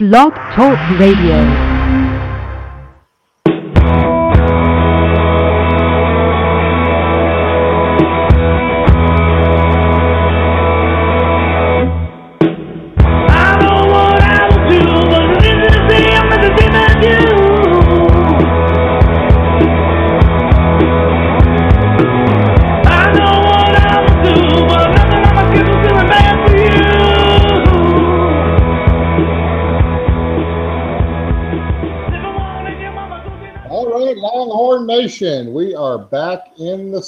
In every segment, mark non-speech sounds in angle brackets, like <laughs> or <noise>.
Blog Talk Radio.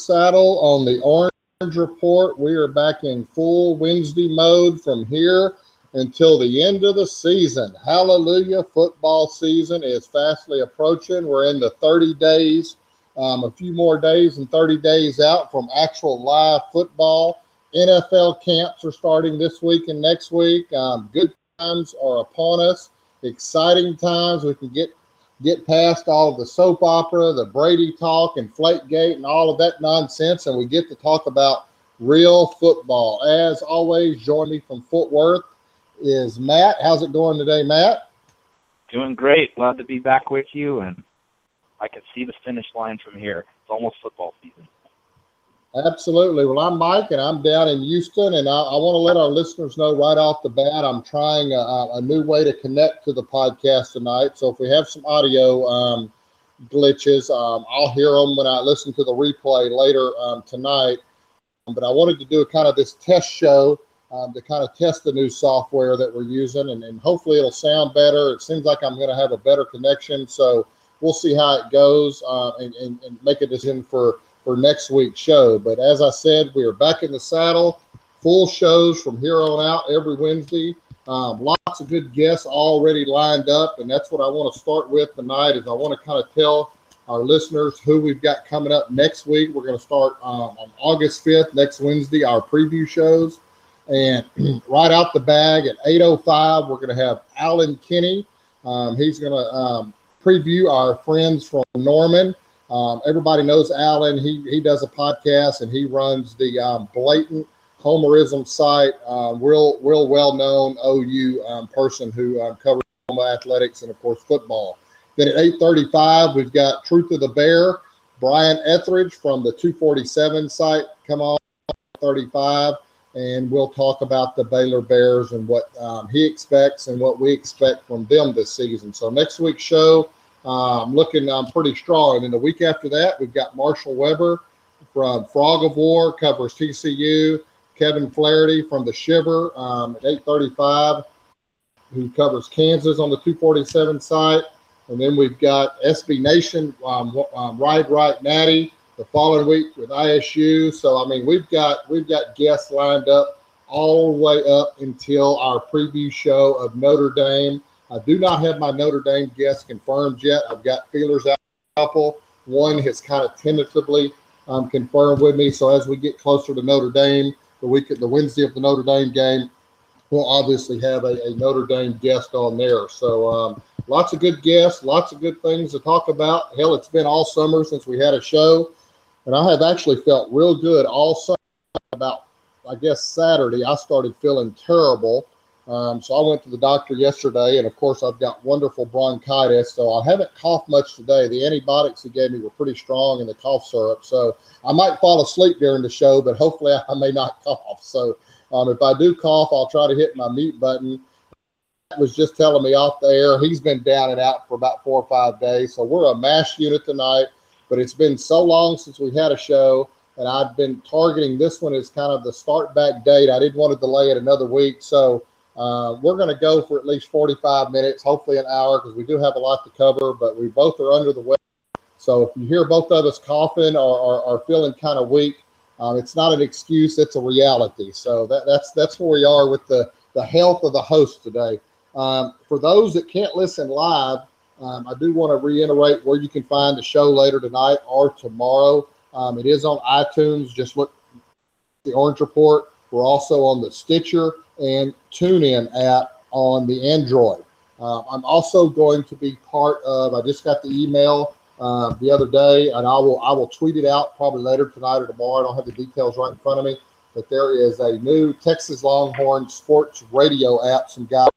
Saddle on the Orange Report. We are back in full Wednesday mode from here until the end of the season. Hallelujah. Football season is fastly approaching. We're in the 30 days, um, a few more days and 30 days out from actual live football. NFL camps are starting this week and next week. Um, good times are upon us. Exciting times. We can get get past all of the soap opera, the Brady talk, and Flakegate, and all of that nonsense, and we get to talk about real football. As always, join me from Fort Worth is Matt. How's it going today, Matt? Doing great. Glad to be back with you, and I can see the finish line from here. It's almost football season. Absolutely. Well, I'm Mike, and I'm down in Houston, and I, I want to let our listeners know right off the bat I'm trying a, a new way to connect to the podcast tonight. So if we have some audio um, glitches, um, I'll hear them when I listen to the replay later um, tonight. But I wanted to do a kind of this test show um, to kind of test the new software that we're using, and, and hopefully it'll sound better. It seems like I'm going to have a better connection, so we'll see how it goes uh, and, and, and make a decision for for next week's show. But as I said, we are back in the saddle, full shows from here on out every Wednesday. Um, lots of good guests already lined up, and that's what I want to start with tonight. Is I want to kind of tell our listeners who we've got coming up next week. We're going to start um, on August 5th, next Wednesday, our preview shows. And <clears throat> right out the bag at 8.05, we're going to have Alan Kinney. Um, he's going to um, preview our friends from Norman. Um, everybody knows Alan. He he does a podcast and he runs the um, blatant homerism site. Um, real real well known OU um, person who um, covers athletics and of course football. Then at eight thirty five we've got Truth of the Bear. Brian Etheridge from the 247 site come on 35 and we'll talk about the Baylor Bears and what um, he expects and what we expect from them this season. So next week's show, um, looking um, pretty strong. And then the week after that, we've got Marshall Weber from Frog of War, covers TCU. Kevin Flaherty from the Shiver um, at 835, who covers Kansas on the 247 site. And then we've got SB Nation, um, um, Wide Right Natty, the following week with ISU. So I mean, we've got we've got guests lined up all the way up until our preview show of Notre Dame. I do not have my Notre Dame guests confirmed yet. I've got feelers out. Couple. One has kind of tentatively um, confirmed with me. So as we get closer to Notre Dame, the week the Wednesday of the Notre Dame game, we'll obviously have a, a Notre Dame guest on there. So um, lots of good guests, lots of good things to talk about. Hell, it's been all summer since we had a show, and I have actually felt real good all summer. About I guess Saturday, I started feeling terrible. Um, so I went to the doctor yesterday, and of course I've got wonderful bronchitis. So I haven't coughed much today. The antibiotics he gave me were pretty strong, and the cough syrup. So I might fall asleep during the show, but hopefully <laughs> I may not cough. So um, if I do cough, I'll try to hit my mute button. Matt was just telling me off the air he's been down and out for about four or five days. So we're a mash unit tonight, but it's been so long since we had a show, and I've been targeting this one as kind of the start back date. I didn't want to delay it another week, so uh, we're going to go for at least 45 minutes, hopefully an hour, because we do have a lot to cover. But we both are under the weather, so if you hear both of us coughing or, or, or feeling kind of weak, um, it's not an excuse; it's a reality. So that, that's that's where we are with the the health of the host today. Um, for those that can't listen live, um, I do want to reiterate where you can find the show later tonight or tomorrow. Um, it is on iTunes. Just look the Orange Report. We're also on the Stitcher and TuneIn app on the Android. Uh, I'm also going to be part of. I just got the email uh, the other day, and I will I will tweet it out probably later tonight or tomorrow. I don't have the details right in front of me, but there is a new Texas Longhorn sports radio app. Some guys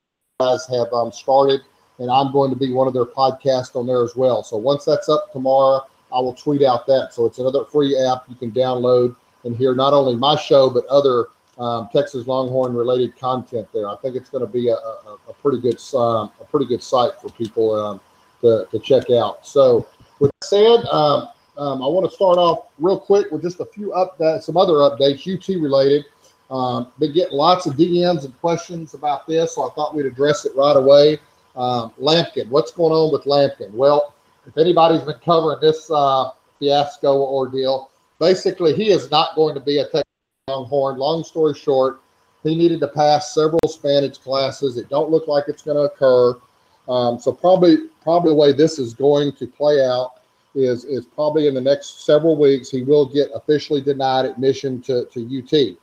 have um, started, and I'm going to be one of their podcasts on there as well. So once that's up tomorrow, I will tweet out that. So it's another free app you can download and hear not only my show but other um, Texas Longhorn related content there. I think it's going to be a, a, a pretty good um, a pretty good site for people um, to, to check out. So with that said, um, um, I want to start off real quick with just a few updates, some other updates UT related. Um, been getting lots of DMs and questions about this, so I thought we'd address it right away. Um, Lampkin, what's going on with Lampkin? Well, if anybody's been covering this uh, fiasco ordeal, basically he is not going to be a Texas Longhorn. Long story short, he needed to pass several Spanish classes. It don't look like it's going to occur. Um, so probably probably the way this is going to play out is is probably in the next several weeks he will get officially denied admission to, to UT.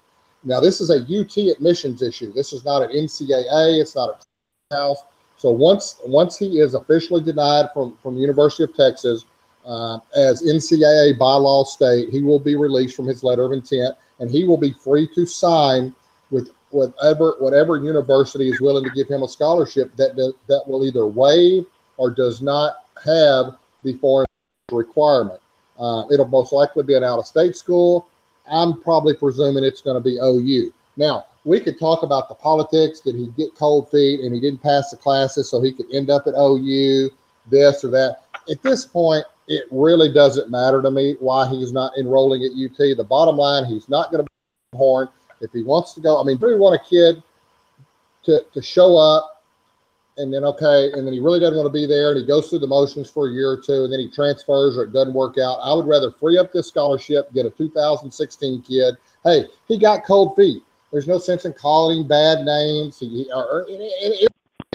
Now this is a UT admissions issue. This is not an NCAA. It's not a house. So once once he is officially denied from from University of Texas uh, as NCAA by law state, he will be released from his letter of intent, and he will be free to sign with whatever whatever university is willing to give him a scholarship that that, that will either waive or does not have the foreign requirement. Uh, it'll most likely be an out-of-state school. I'm probably presuming it's going to be OU. Now, we could talk about the politics. Did he get cold feet and he didn't pass the classes so he could end up at OU, this or that? At this point, it really doesn't matter to me why he's not enrolling at UT. The bottom line, he's not going to be horn. If he wants to go, I mean, do we want a kid to, to show up and then, okay, and then he really doesn't want to be there and he goes through the motions for a year or two and then he transfers or it doesn't work out? I would rather free up this scholarship, get a 2016 kid. Hey, he got cold feet there's no sense in calling bad names. He, or,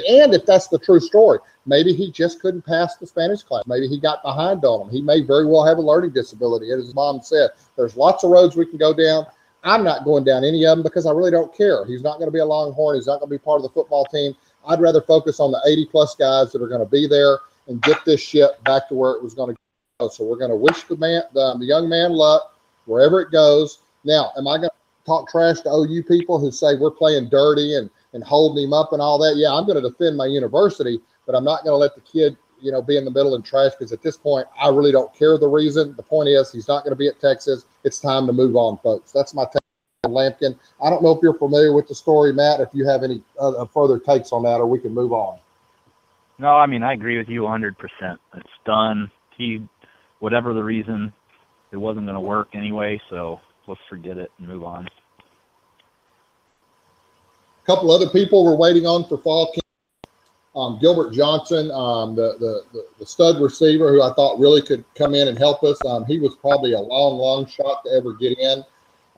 and if that's the true story, maybe he just couldn't pass the Spanish class. Maybe he got behind on him. He may very well have a learning disability. As his mom said, there's lots of roads we can go down. I'm not going down any of them because I really don't care. He's not going to be a Longhorn. He's not going to be part of the football team. I'd rather focus on the 80 plus guys that are going to be there and get this ship back to where it was going to go. So we're going to wish the man, the, the young man, luck wherever it goes. Now, am I going to talk trash to OU people who say we're playing dirty and and holding him up and all that. Yeah, I'm going to defend my university, but I'm not going to let the kid, you know, be in the middle and trash because at this point, I really don't care the reason. The point is, he's not going to be at Texas. It's time to move on, folks. That's my take on Lampkin. I don't know if you're familiar with the story, Matt. If you have any uh, further takes on that, or we can move on. No, I mean I agree with you 100%. It's done. He, whatever the reason, it wasn't going to work anyway. So let's forget it and move on. Couple other people we're waiting on for fall camp. Um, Gilbert Johnson, um, the, the, the, stud receiver who I thought really could come in and help us. Um, he was probably a long, long shot to ever get in.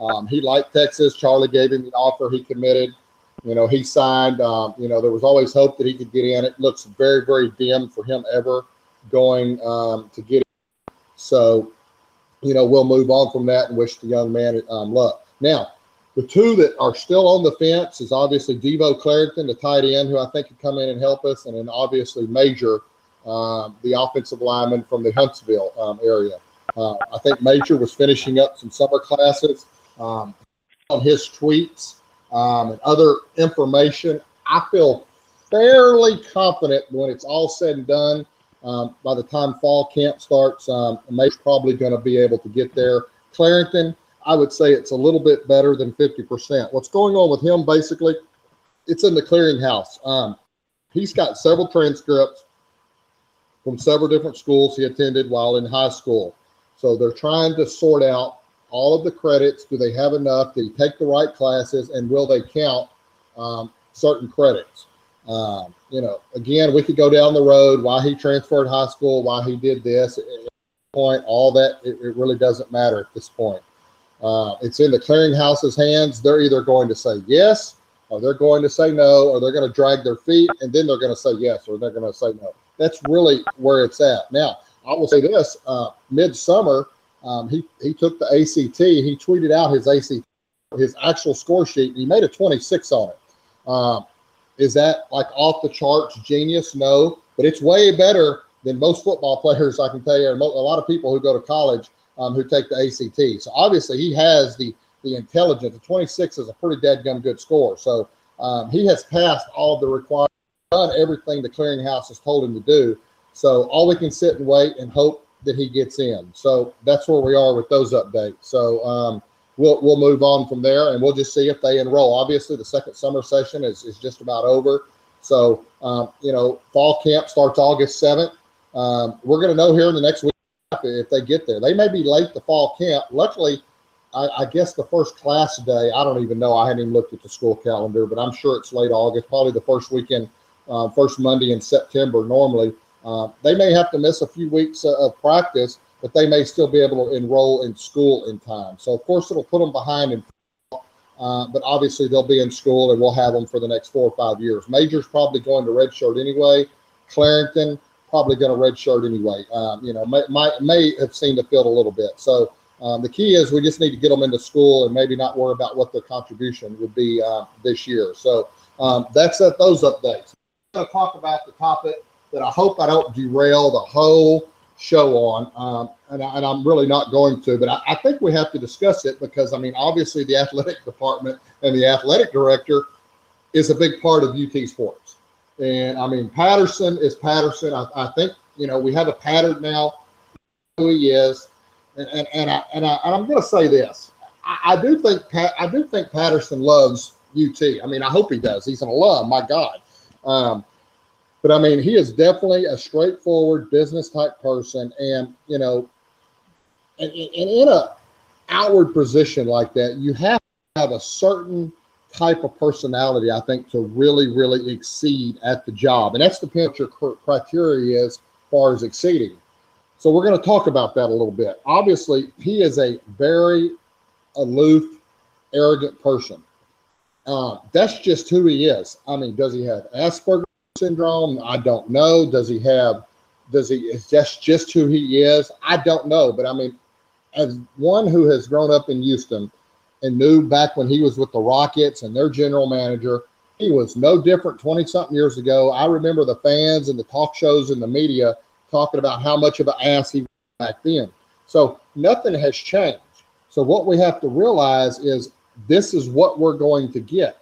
Um, he liked Texas. Charlie gave him the offer. He committed. You know, he signed. Um, you know, there was always hope that he could get in. It looks very, very dim for him ever going um, to get in. So you know, we'll move on from that and wish the young man luck. Now, the two that are still on the fence is obviously Devo Clarington, the tight end, who I think could come in and help us, and then obviously Major, um, the offensive lineman from the Huntsville um, area. Uh, I think Major was finishing up some summer classes. Um, on his tweets um, and other information, I feel fairly confident when it's all said and done um, by the time fall camp starts, um, May's probably going to be able to get there. Clarington, I would say it's a little bit better than 50%. What's going on with him, basically, it's in the clearinghouse. Um, he's got several transcripts from several different schools he attended while in high school. So they're trying to sort out all of the credits. Do they have enough? Did he take the right classes? And will they count um, certain credits? Um, you know, again, we could go down the road why he transferred high school, why he did this. At point, all that it, it, really doesn't matter at this point. Uh, it's in the clearinghouse's hands. They're either going to say yes, or they're going to say no, or they're going to drag their feet, and then they're going to say yes, or they're going to say no. That's really where it's at. Now, I will say this: uh, midsummer, um, he he took the ACT. He tweeted out his ACT, his actual score sheet, and he made a 26 on it. Um, is that like off the charts genius? No, but it's way better than most football <laughs> players, I can tell you, a lot of people who go to college um, who take the ACT. So obviously he has the the intelligence. The 26 is a pretty dead gum good score. So um, he has passed all the requirements done everything the clearinghouse has told him to do. So all we can sit and wait and hope that he gets in. So that's where we are with those updates. So um, we'll we'll move on from there, and we'll just see if they enroll. Obviously, the second summer session is is just about over. So um, you know, fall camp starts August seventh. Um, we're going to know here in the next week if they get there. They may be late to fall camp. Luckily, I, I, guess the first class day, I don't even know. I hadn't even looked at the school calendar, but I'm sure it's late August, probably the first weekend, uh, first Monday in September normally. Uh, they may have to miss a few weeks of practice, but they may still be able to enroll in school in time. So, of course, it'll put them behind in uh, but obviously they'll be in school and we'll have them for the next four or five years. Major's probably going to redshirt anyway. Clarington, probably going to redshirt anyway. Um, you know, may, might, may have seen the field a little bit. So um, the key is we just need to get them into school and maybe not worry about what their contribution would be uh, this year. So um, that's at those updates. I'm going to talk about the topic that I hope I don't derail the whole show on, um, and, I, am really not going to, but I, I think we have to discuss it because, I mean, obviously the athletic department and the athletic director is a big part of UT sports. And I mean, Patterson is Patterson. I, I think you know we have a pattern now. Who he is, and and, and I and, I, and I'm going to say this. I, I do think Pat, I do think Patterson loves UT. I mean, I hope he does. He's an alum. My God. Um, but I mean, he is definitely a straightforward business type person, and you know, and, and in a outward position like that, you have to have a certain type of personality, I think, to really, really exceed at the job. And that's the your criteria is as far as exceeding. So we're going to talk about that a little bit. Obviously, he is a very aloof, arrogant person. Uh, that's just who he is. I mean, does he have Asperger syndrome? I don't know. Does he have? Does he? Is that just who he is? I don't know. But I mean, as one who has grown up in Houston, and knew back when he was with the Rockets and their general manager. He was no different 20 something years ago. I remember the fans and the talk shows and the media talking about how much of an ass he was back then. So nothing has changed. So what we have to realize is this is what we're going to get.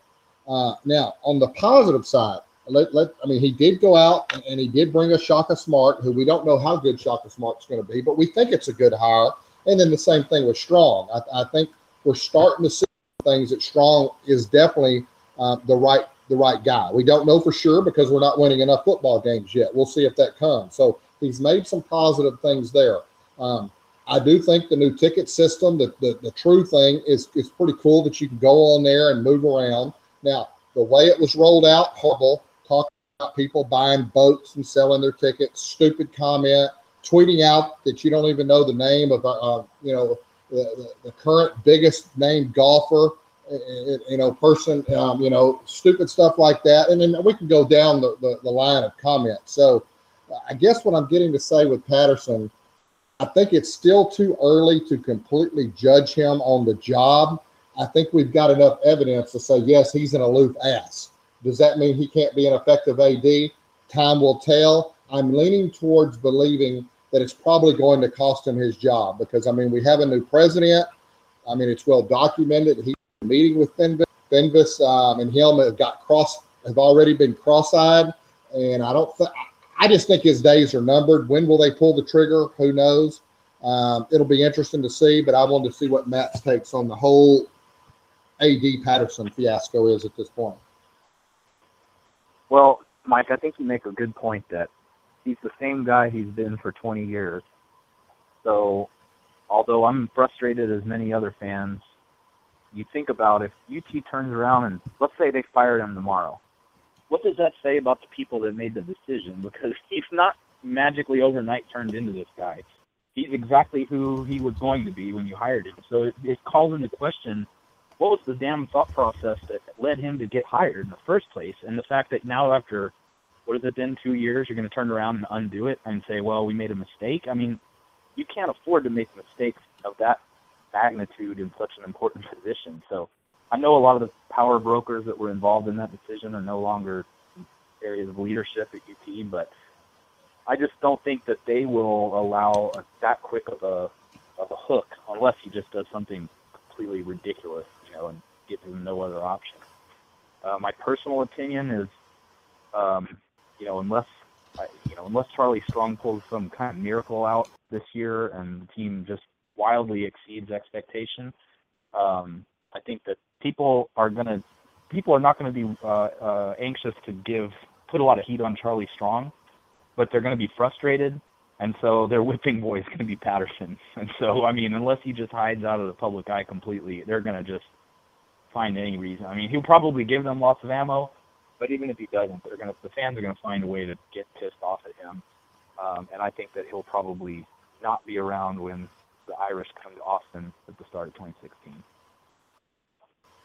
Uh, now, on the positive side, let, let I mean, he did go out and, and he did bring us Shaka Smart, who we don't know how good Shaka Smart's going to be, but we think it's a good hire. And then the same thing with Strong. I, I think we're starting to see things that Strong is definitely uh, the right the right guy. We don't know for sure because we're not winning enough football games yet. We'll see if that comes. So he's made some positive things there. Um, I do think the new ticket system, the, the, the true thing is is pretty cool that you can go on there and move around. Now the way it was rolled out, horrible. Talking about people buying boats and selling their tickets, stupid comment, tweeting out that you don't even know the name of, uh, you know, the, the, current biggest named golfer, eh, eh, eh, you know, person, um, you know, stupid stuff like that. And then we can go down the, the, the line of comments. So I guess what I'm getting to say with Patterson, I think it's still too early to completely judge him on the job. I think we've got enough evidence to say, yes, he's an aloof ass. Does that mean he can't be an effective AD? Time will tell. I'm leaning towards believing that it's probably going to cost him his job because I mean we have a new president. I mean it's well documented. He's meeting with Fenves. Fenves um, and him have got cross have already been cross-eyed, and I don't. I just think his days are numbered. When will they pull the trigger? Who knows? Um, it'll be interesting to see, but I wanted to see what Matt's takes on the whole AD Patterson fiasco is at this point. Well, Mike, I think you make a good point that he's the same guy he's been for 20 years. So, although I'm frustrated as many other fans, you think about if UT turns around and let's say they fired him tomorrow. What does that say about the people that made the decision? Because <laughs> he's not magically overnight turned into this guy. He's exactly who he was going to be when you hired him. So it, it calls into question what was the damn thought process that led him to get hired in the first place, and the fact that now after what has it been two years? You're going to turn around and undo it and say, well, we made a mistake. I mean, you can't afford to make mistakes of that magnitude in such an important position. So I know a lot of the power brokers that were involved in that decision are no longer areas of leadership at UT, but I just don't think that they will allow a, that quick of a of a hook unless he just does something completely ridiculous, you know, and gives him no other option. Uh, my personal opinion is um, you know, unless you know, unless Charlie Strong pulls some kind of miracle out this year and the team just wildly exceeds expectation, um, I think that people are gonna people are not going to be uh, uh, anxious to give put a lot of heat on Charlie Strong, but they're going to be frustrated, and so their whipping boy is going to be Patterson. <laughs> And so, I mean, unless he just hides out of the public eye completely, they're going to just find any reason. I mean, he'll probably give them lots of ammo, but even if he doesn't, they're to the fans are going to find a way to get pissed off at him. Um, and I think that he'll probably not be around when the Irish come to Austin at the start of 2016.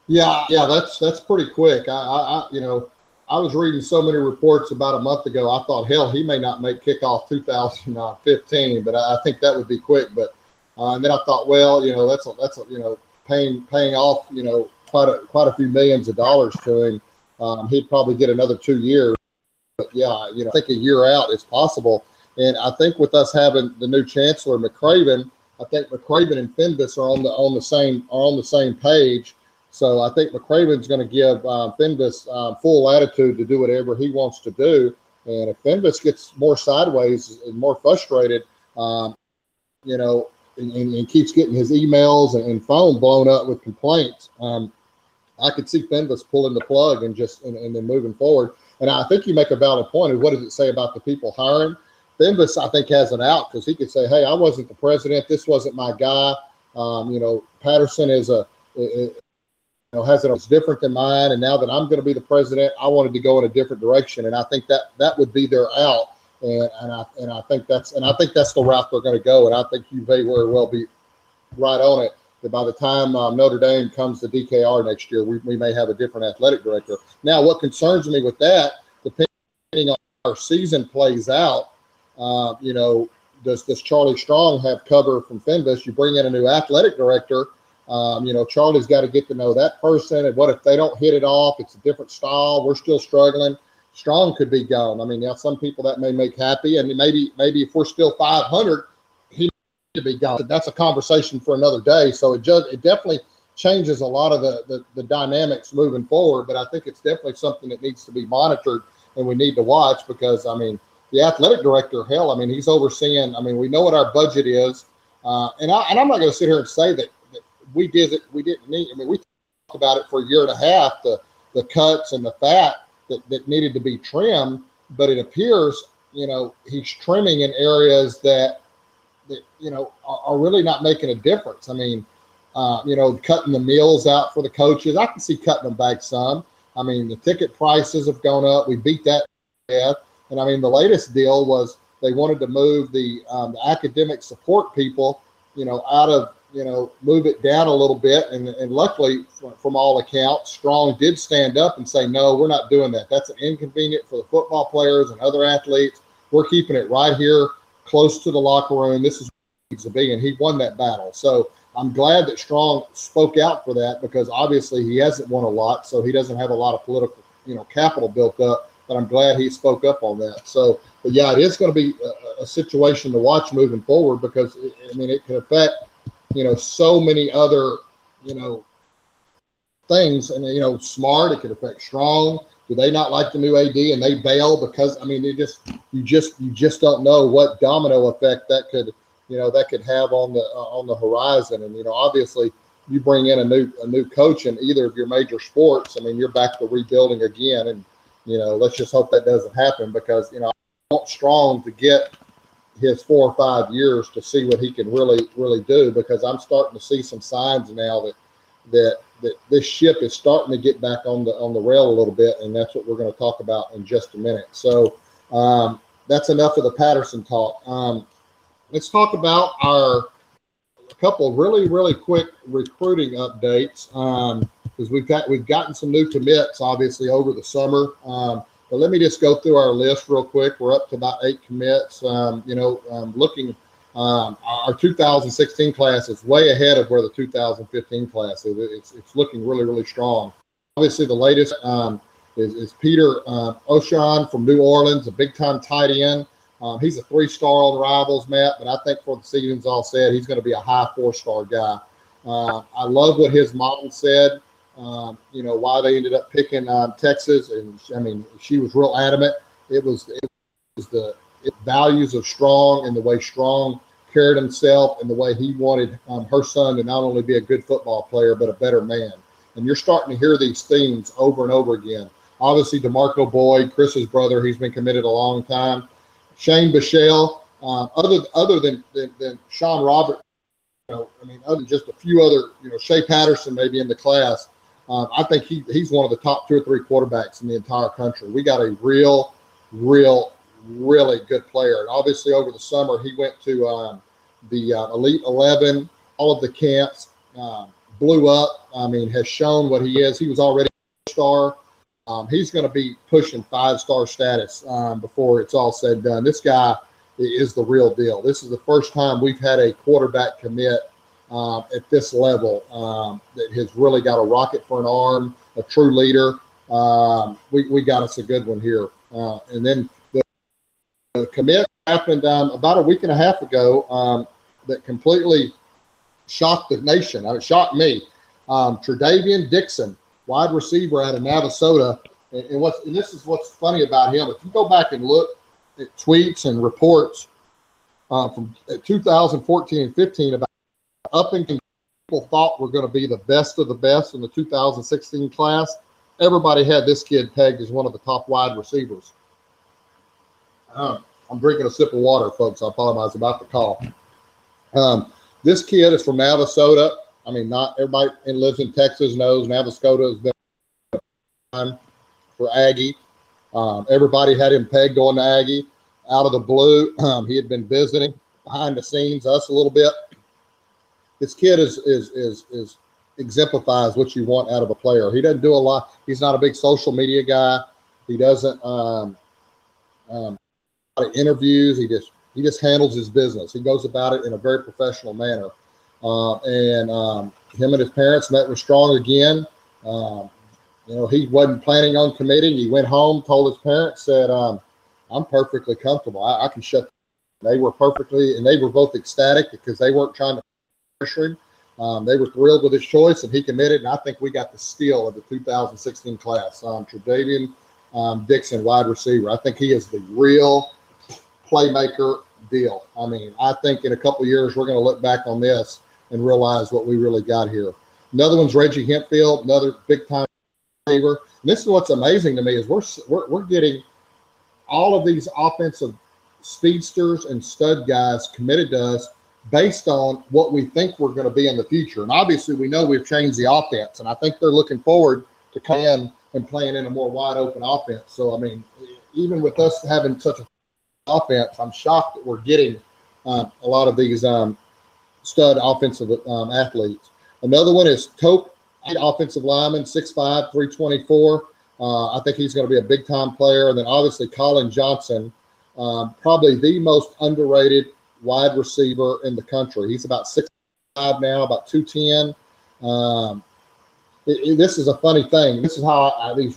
Yeah, yeah, that's that's pretty quick. I, I, I, you know, I was reading so many reports about a month ago. I thought, hell, he may not make kickoff 2015, but I, I think that would be quick. But uh, and then I thought, well, you know, that's a, that's a, you know paying paying off, you know, quite a quite a few millions of dollars to him. Um, he'd probably get another two years. But yeah, you know, I think a year out is possible. And I think with us having the new chancellor McRaven, I think McRaven and Fenves are on the on the same are on the same page. So I think McRaven's going to give um, Fenves um, full latitude to do whatever he wants to do. And if Fenves gets more sideways and more frustrated, um, you know, and, and, and, keeps getting his emails and phone blown up with complaints, um, I could see Fenves pulling the plug and just and, and then moving forward. And I think you make a valid point. Of what does it say about the people hiring? Fenves, I think, has an out because he could say, "Hey, I wasn't the president. This wasn't my guy." Um, you know, Patterson is a, you know, has it it's different than mine, and now that I'm going to be the president, I wanted to go in a different direction, and I think that that would be their out, and and I and I think that's and I think that's the route they're going to go, and I think you may very well be right on it. That by the time um, Notre Dame comes to DKR next year, we, we may have a different athletic director. Now, what concerns me with that, depending on our season plays out, uh, you know, does does Charlie Strong have cover from Fenves? You bring in a new athletic director. Um, you know, Charlie's got to get to know that person. And what if they don't hit it off? It's a different style. We're still struggling. Strong could be gone. I mean, now some people that may make happy, and maybe maybe if we're still 500, he to be gone. That's a conversation for another day. So it just it definitely changes a lot of the, the the dynamics moving forward. But I think it's definitely something that needs to be monitored and we need to watch because I mean the athletic director, hell, I mean, he's overseeing. I mean, we know what our budget is, uh, and I and I'm not going to sit here and say that, that we did it. We didn't need. I mean, we talked about it for a year and a half. The the cuts and the fat that that needed to be trimmed, but it appears, you know, he's trimming in areas that that you know are, are really not making a difference. I mean, uh, you know, cutting the meals out for the coaches. I can see cutting them back some. I mean, the ticket prices have gone up. We beat that death. And I mean, the latest deal was they wanted to move the, um, the academic support people, you know, out of, you know, move it down a little bit. And, and luckily, from all accounts, Strong did stand up and say, no, we're not doing that. That's an inconvenient for the football players and other athletes. We're keeping it right here close to the locker room. This is needs to be. And he won that battle. So I'm glad that Strong spoke out for that because obviously he hasn't won a lot. So he doesn't have a lot of political, you know, capital built up but I'm glad he spoke up on that. So, but yeah, it is going to be a, a situation to watch moving forward because I mean it could affect you know so many other you know things, and you know smart. It could affect strong. Do they not like the new AD and they bail because I mean it just you just you just don't know what domino effect that could you know that could have on the uh, on the horizon. And you know obviously you bring in a new a new coach in either of your major sports. I mean you're back to rebuilding again and you know, let's just hope that doesn't happen because, you know, I want Strong to get his four or five years to see what he can really, really do because I'm starting to see some signs now that that that this ship is starting to get back on the on the rail a little bit, and that's what we're going to talk about in just a minute. So um, that's enough of the Patterson talk. Um, let's talk about our couple really really quick recruiting updates. Um, because we've got we've gotten some new commits obviously over the summer. Um, but let me just go through our list real quick. We're up to about eight commits. Um, you know, um, looking um, our 2016 class is way ahead of where the 2015 class is. It's, it's looking really really strong. Obviously, the latest um, is, is Peter uh, Oshon from New Orleans, a big time tight end. Um, he's a three star on Rivals, Matt, but I think for the season's all said, he's going to be a high four star guy. Uh, I love what his mom said um, you know, why they ended up picking um, Texas. And I mean, she was real adamant. It was, it was the it, values of Strong and the way Strong carried himself and the way he wanted um, her son to not only be a good football player, but a better man. And you're starting to hear these themes over and over again. Obviously, DeMarco Boyd, Chris's brother, he's been committed a long time. Shane Buechele, um, other other than, than, than Sean Robert, you know, I mean, other than just a few other, you know, Shea Patterson maybe in the class, um, I think he, he's one of the top two or three quarterbacks in the entire country. We got a real, real, really good player. And obviously, over the summer, he went to um, the uh, Elite 11, all of the camps, um, blew up. I mean, has shown what he is. He was already a star. Um, he's going to be pushing five star status um, before it's all said and done. This guy is the real deal. This is the first time we've had a quarterback commit um, at this level um, that has really got a rocket for an arm, a true leader. Um, we, we got us a good one here. Uh, and then the, the commit happened um, about a week and a half ago um, that completely shocked the nation. It shocked me. Um, Tren'Davian Dickson, wide receiver out of Navasota. And, and, what's, and this is what's funny about him. If you go back and look at tweets and reports uh, from 2014 and 15 about up and people thought were going to be the best of the best in the 2016 class. Everybody had this kid pegged as one of the top wide receivers. I'm drinking a sip of water, folks. I apologize about the call. Um, this kid is from Navasota. I mean, not everybody lives in Texas knows Navasota has been for Aggie. Um, everybody had him pegged on Aggie. Out of the blue, <clears throat> um, he had been visiting behind the scenes, us a little bit this kid is is is is exemplifies what you want out of a player. He doesn't do a lot. He's not a big social media guy. He doesn't um, um, of interviews. He just he just handles his business. He goes about it in a very professional manner. Uh, and um, him and his parents met with Strong again. Um, you know, he wasn't planning on committing. He went home, told his parents, said, um, "I'm perfectly comfortable. I, I can shut." They were perfectly, and they were both ecstatic because they weren't trying to pressuring. Um, they were thrilled with his choice, and he committed. And I think we got the steal of the 2016 class. Um, Tren'Davian um, Dickson, wide receiver. I think he is the real playmaker deal. I mean, I think in a couple years we're going to look back on this and realize what we really got here. Another one's Reggie Hemphill, another big time receiver. And this is what's amazing to me is we're, we're we're getting all of these offensive speedsters and stud guys committed to us based on what we think we're going to be in the future. And obviously, we know we've changed the offense, and I think they're looking forward to coming in and playing in a more wide open offense. So, I mean, even with us having such a offense, I'm shocked that we're getting uh, a lot of these um, stud offensive um, athletes. Another one is Cope, offensive lineman, 6'5, 324. Uh, I think he's going to be a big time player. And then obviously Collin Johnson, um, probably the most underrated wide receiver in the country. He's about six five now, about two ten. Um, it, it, this is a funny thing. This is how I, these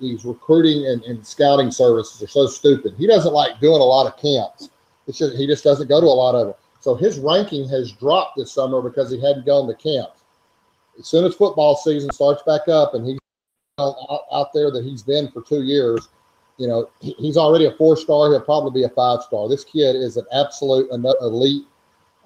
these recruiting and, and, scouting services are so stupid. He doesn't like doing a lot of camps. It's just he just doesn't go to a lot of them. So his ranking has dropped this summer because he hadn't gone to camps. As soon as football season starts back up and he's out, out there that he's been for two years, you know, he's already a four star. He'll probably be a five star. This kid is an absolute elite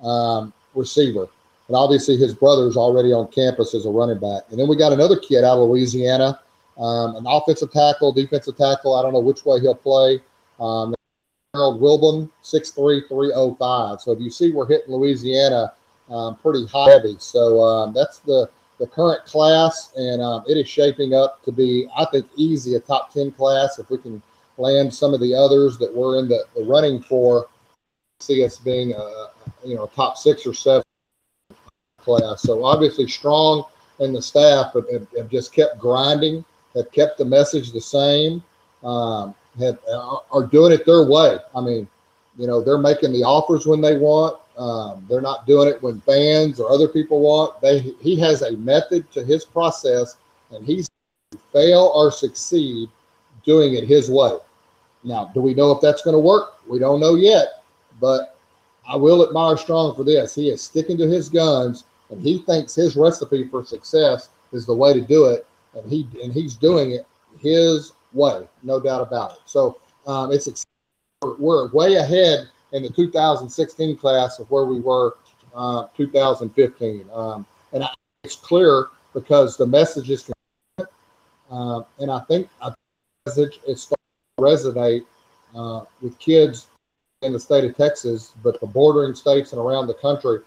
um, receiver. And obviously, his brother's already on campus as a running back. And then we got another kid out of Louisiana, um, an offensive tackle, defensive tackle. I don't know which way he'll play. Um, Harold Wilbon, 6'3, 305. So if you see, we're hitting Louisiana um, pretty high heavy. So um, that's the the current class, and um, it is shaping up to be, I think, easy a top 10 class. If we can land some of the others that we're in the, the running for, see us being, a, you know, a top six or seven class. So obviously, strong and the staff have, have, have just kept grinding, have kept the message the same, um, have, are doing it their way. I mean, you know, they're making the offers when they want. Um, they're not doing it when fans or other people want. They he has a method to his process, and he's fail or succeed doing it his way. Now, do we know if that's going to work? We don't know yet, but I will admire Strong for this. He is sticking to his guns, and he thinks his recipe for success is the way to do it, and he and he's doing it his way, no doubt about it. So um, it's we're way ahead in the 2016 class of where we were uh, 2015, um, and I, it's clear because the message is, uh, and I think I message is starting to resonate uh, with kids in the state of Texas, but the bordering states and around the country.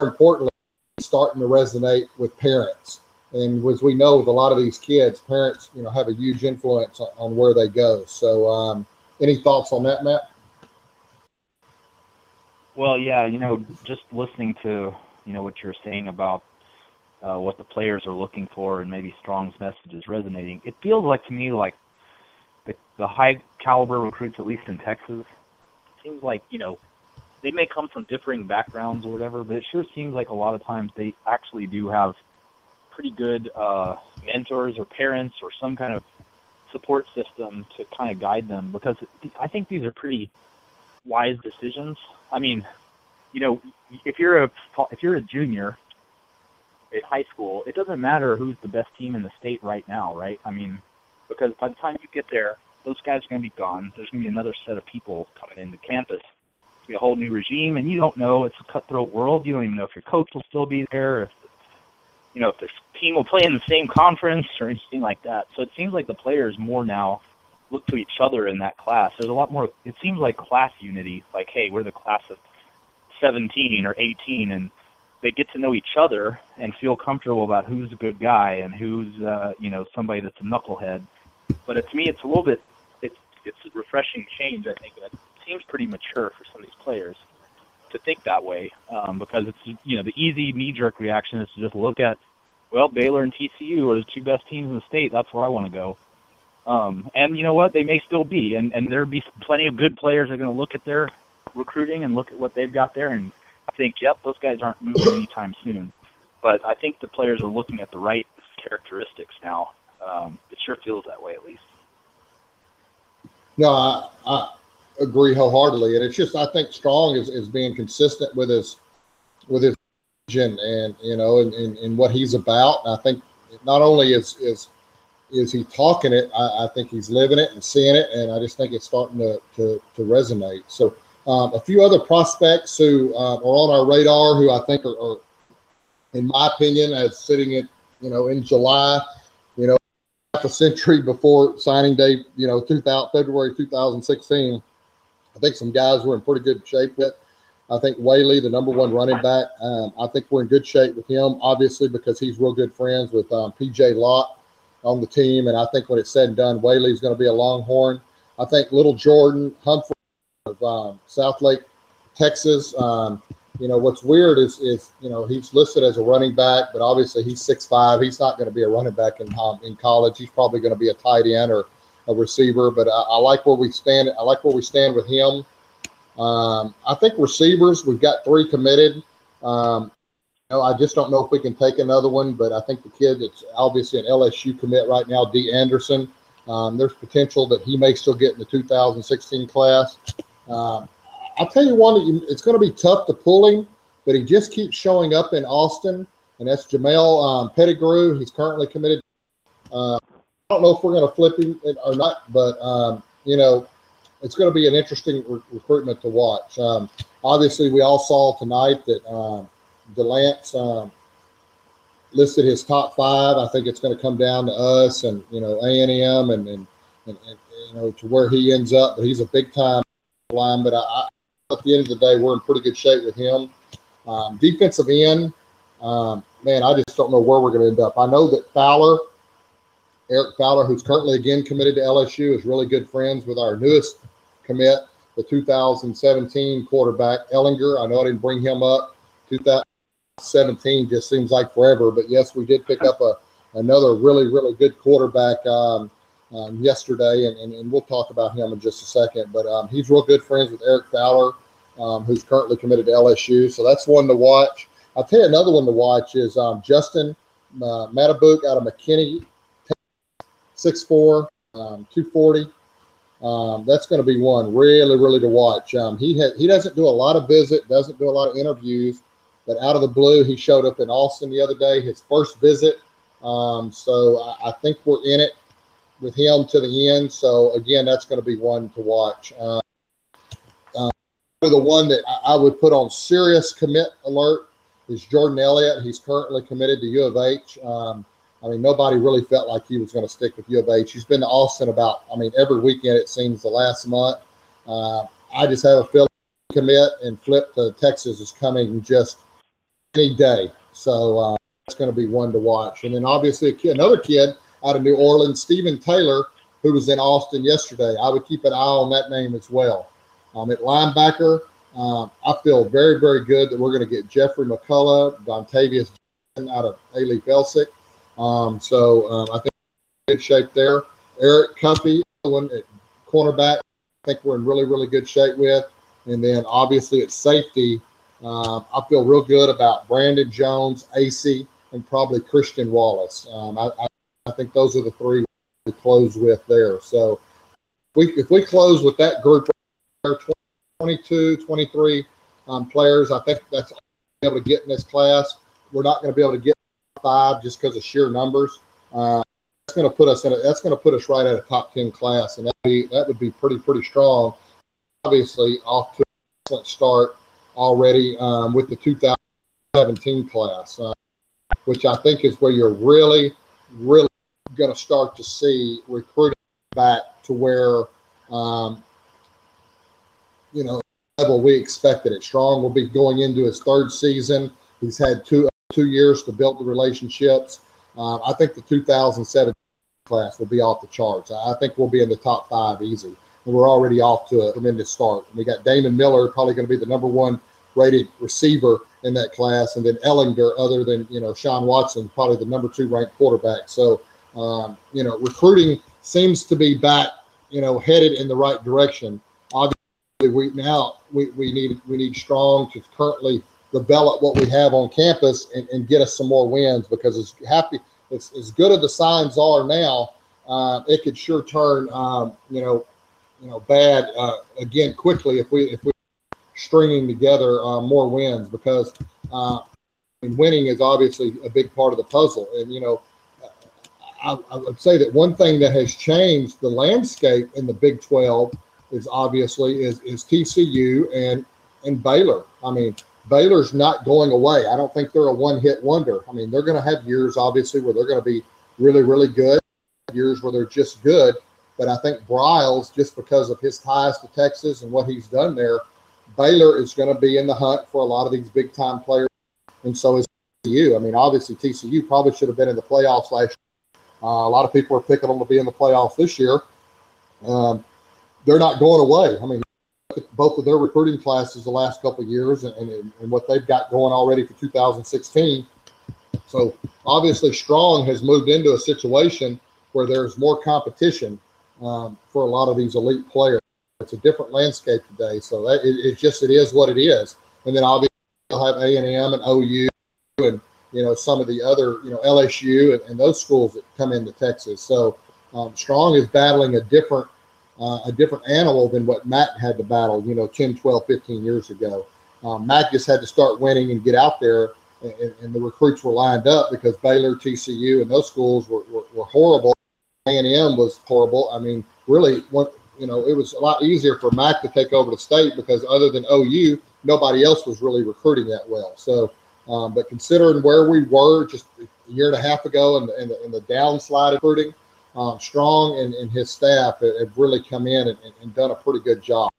Importantly, starting to resonate with parents. And as we know, with a lot of these kids, parents, you know, have a huge influence on, on where they go. So, um, any thoughts on that, Matt? Well, yeah, you know, just listening to you know what you're saying about uh, what the players are looking for and maybe Strong's message is resonating. It feels like to me like the, the high caliber recruits, at least in Texas, seems like you know they may come from differing backgrounds or whatever, but it sure seems like a lot of times they actually do have pretty good uh, mentors or parents or some kind of support system to kind of guide them because I think these are pretty wise decisions. I mean, you know, if you're a if you're a junior at high school, it doesn't matter who's the best team in the state right now, right? I mean, because by the time you get there, those guys are going to be gone. There's going to be another set of people coming into campus. Be a whole new regime, and you don't know. It's a cutthroat world. You don't even know if your coach will still be there, if you know if the team will play in the same conference or anything like that. So it seems like the players more now look to each other in that class. There's a lot more. It seems like class unity. Like, hey, we're the class of 17 or 18, and they get to know each other and feel comfortable about who's a good guy and who's uh, you know somebody that's a knucklehead. But to me, it's a little bit it's it's a refreshing change. I think it seems pretty mature for some of these players to think that way um, because it's you know the easy knee-jerk reaction is to just look at well Baylor and TCU are the two best teams in the state. That's where I want to go. Um, and you know what? They may still be, and and there'll be plenty of good players that are going to look at their recruiting and look at what they've got there and think, yep, those guys aren't moving anytime soon. But I think the players are looking at the right characteristics now. Um, it sure feels that way, at least. No, I, I agree wholeheartedly, and it's just I think Strong is, is being consistent with his with his vision and you know and, and, and what he's about. And I think not only is is is he talking it, I, I think he's living it and seeing it, and I just think it's starting to to, to resonate. So um, a few other prospects who uh, are on our radar, who I think are, are, in my opinion, as sitting at you know in July, you know, half a century before signing day, you know, 2000, February 2016. I think some guys we're in pretty good shape with. I think Whaley, the number one running back, um, I think we're in good shape with him, obviously, because he's real good friends with um, PJ Locke on the team. And I think when it's said and done, Whaley's going to be a Longhorn. I think little Jordan Humphrey of um, South Lake, Texas. Um, you know, what's weird is, is, you know, he's listed as a running back, but obviously he's six five. He's not going to be a running back in, um, in college. He's probably going to be a tight end or a receiver, but I, I, like where we stand. I like where we stand with him. Um, I think receivers, we've got three committed. Um, you know, I just don't know if we can take another one, but I think the kid that's obviously an LSU commit right now, D. Anderson, um, there's potential that he may still get in the 2016 class. Um, I'll tell you one, it's going to be tough to pull him, but he just keeps showing up in Austin, and that's Jamel um, Pettigrew. He's currently committed. Uh, I don't know if we're going to flip him or not, but um, you know, it's going to be an interesting re- recruitment to watch. Um, obviously, we all saw tonight that um, Delance um, listed his top five. I think it's going to come down to us and you know A and M and and you know to where he ends up. But he's a big time line. But I, I, at the end of the day, we're in pretty good shape with him. Um, defensive end, um, man, I just don't know where we're going to end up. I know that Fowler, Eric Fowler, who's currently again committed to LSU, is really good friends with our newest commit, the 2017 quarterback Ehlinger. I know I didn't bring him up. 2017 just seems like forever, but yes, we did pick up a another really really good quarterback um, um, yesterday, and, and, and, we'll talk about him in just a second. But um, he's real good friends with Eric Fowler, um, who's currently committed to LSU. So that's one to watch. I'll tell you another one to watch is um, Justin uh, out of McKinney, 6'4", um, 240. Um, that's going to be one really, really to watch. Um, he ha- he doesn't do a lot of visit, doesn't do a lot of interviews, but out of the blue, he showed up in Austin the other day. His first visit Um, so I, I think we're in it with him to the end. So again, that's going to be one to watch. Uh, uh, the one that I, I would put on serious commit alert is Jordan Elliott. He's currently committed to U of H. Um, I mean, nobody really felt like he was going to stick with U of H. He's been to Austin about, I mean, every weekend it seems the last month. Uh, I just have a feeling commit and flip to Texas is coming just any day. So uh, that's going to be one to watch. And then obviously a kid, another kid out of New Orleans, Stephen Taylor, who was in Austin yesterday. I would keep an eye on that name as well. Um, at linebacker, um, I feel very, very good that we're going to get Jeffrey McCulloch, Dontavius out of Alief Elsik. Um, so um, I think we're in good shape there. Eric Cuffee, one at cornerback, I think we're in really, really good shape with. And then obviously at safety, um, I feel real good about Brandon Jones, AC, and probably Christian Wallace. Um, I, I, I think those are the three to close with there. So we, if we close with that group, 22, 23 um, players, I think that's able to get in this class. We're not going to be able to get five just because of sheer numbers. Uh, that's going to put us in. A, that's going to put us right at a top ten class, and that be that would be pretty pretty strong. Obviously, off to an excellent start already um, with the 2017 class, uh, which I think is where you're really really going to start to see recruiting back to where um, you know level we expected it. Strong will be going into his third season. He's had two two years to build the relationships. Um, I think the 2007 class will be off the charts. I think we'll be in the top five easy. And we're already off to a tremendous start. We got Damon Miller, probably going to be the number one rated receiver in that class, and then Ehlinger, other than you know Sean Watson, probably the number two ranked quarterback. So um, you know, recruiting seems to be back, you know, headed in the right direction. Obviously, we now we, we need we need strong to currently develop what we have on campus and, and get us some more wins because it's happy it's as good as the signs are now. Uh, it could sure turn, um, you know, you know, bad uh, again quickly if we if we stringing together uh, more wins because uh, winning is obviously a big part of the puzzle. And you know, I, I, would say that one thing that has changed the landscape in the Big Twelve is obviously is is TCU and and Baylor. I mean, Baylor's not going away. I don't think they're a one hit wonder. I mean, they're going to have years, obviously, where they're going to be really, really good, years where they're just good. But I think Briles, just because of his ties to Texas and what he's done there, Baylor is going to be in the hunt for a lot of these big time players. And so is TCU. I mean, obviously, TCU probably should have been in the playoffs last year. Uh, a lot of people are picking them to be in the playoffs this year. Um, they're not going away. I mean, both of their recruiting classes the last couple of years and, and, and what they've got going already for 2016. So obviously, Strong has moved into a situation where there's more competition um, for a lot of these elite players. It's a different landscape today. So that it, it just it is what it is. And then obviously you'll have A and M and OU and you know some of the other you know LSU and, and those schools that come into Texas. So um, Strong is battling a different uh, a different animal than what Mack had to battle, you know, 10, 12, 15 years ago. Um, Mack just had to start winning and get out there, and, and, the recruits were lined up because Baylor, TCU, and those schools were, were, were horrible. A&M was horrible. I mean, really, what you know, it was a lot easier for Mack to take over the state because other than OU, nobody else was really recruiting that well. So, um, but considering where we were just a year and a half ago and, and, the, and the downslide recruiting – um, Strong and, and, his staff have really come in and, and, done a pretty good job.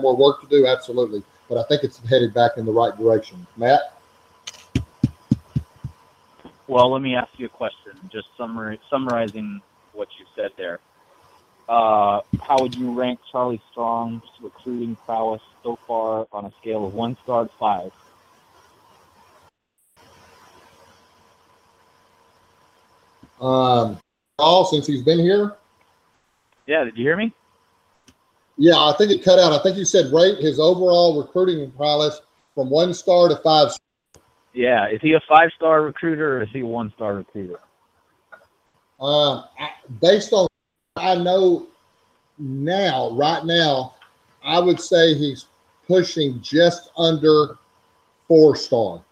More work to do, absolutely, but I think it's headed back in the right direction. Matt? Well, let me ask you a question, just summary, summarizing what you said there. Uh, how would you rank Charlie Strong's recruiting prowess so far on a scale of one star to five? Um, all since he's been here? Yeah, did you hear me? Yeah, I think it cut out. I think you said rate his overall recruiting prowess from one star to five. Yeah, is he a five star recruiter or is he a one star recruiter? Uh, based on I know now, right now, I would say he's pushing just under four star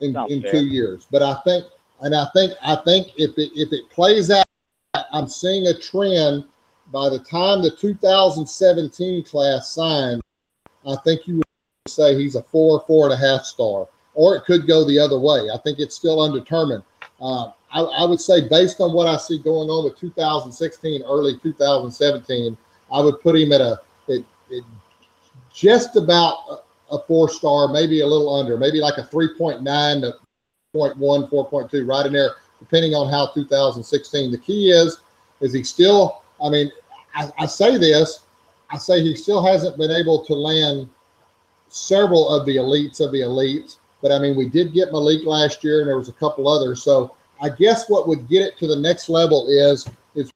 in, in two years. But I think and I think I think if it if it plays out, I'm seeing a trend. By the time the 2017 class signs, I think you would say he's a four, four and a half star, or it could go the other way. I think it's still undetermined. Uh, I, I would say, based on what I see going on with 2016, early 2017, I would put him at a just about a, a four star, maybe a little under, maybe like a 3.9 to 0.1, 4.2, right in there, depending on how 2016. The key is, is he still, I mean, I, I say this, I say he still hasn't been able to land several of the elites of the elites. But I mean, we did get Malik last year, and there was a couple others. So I guess what would get it to the next level is is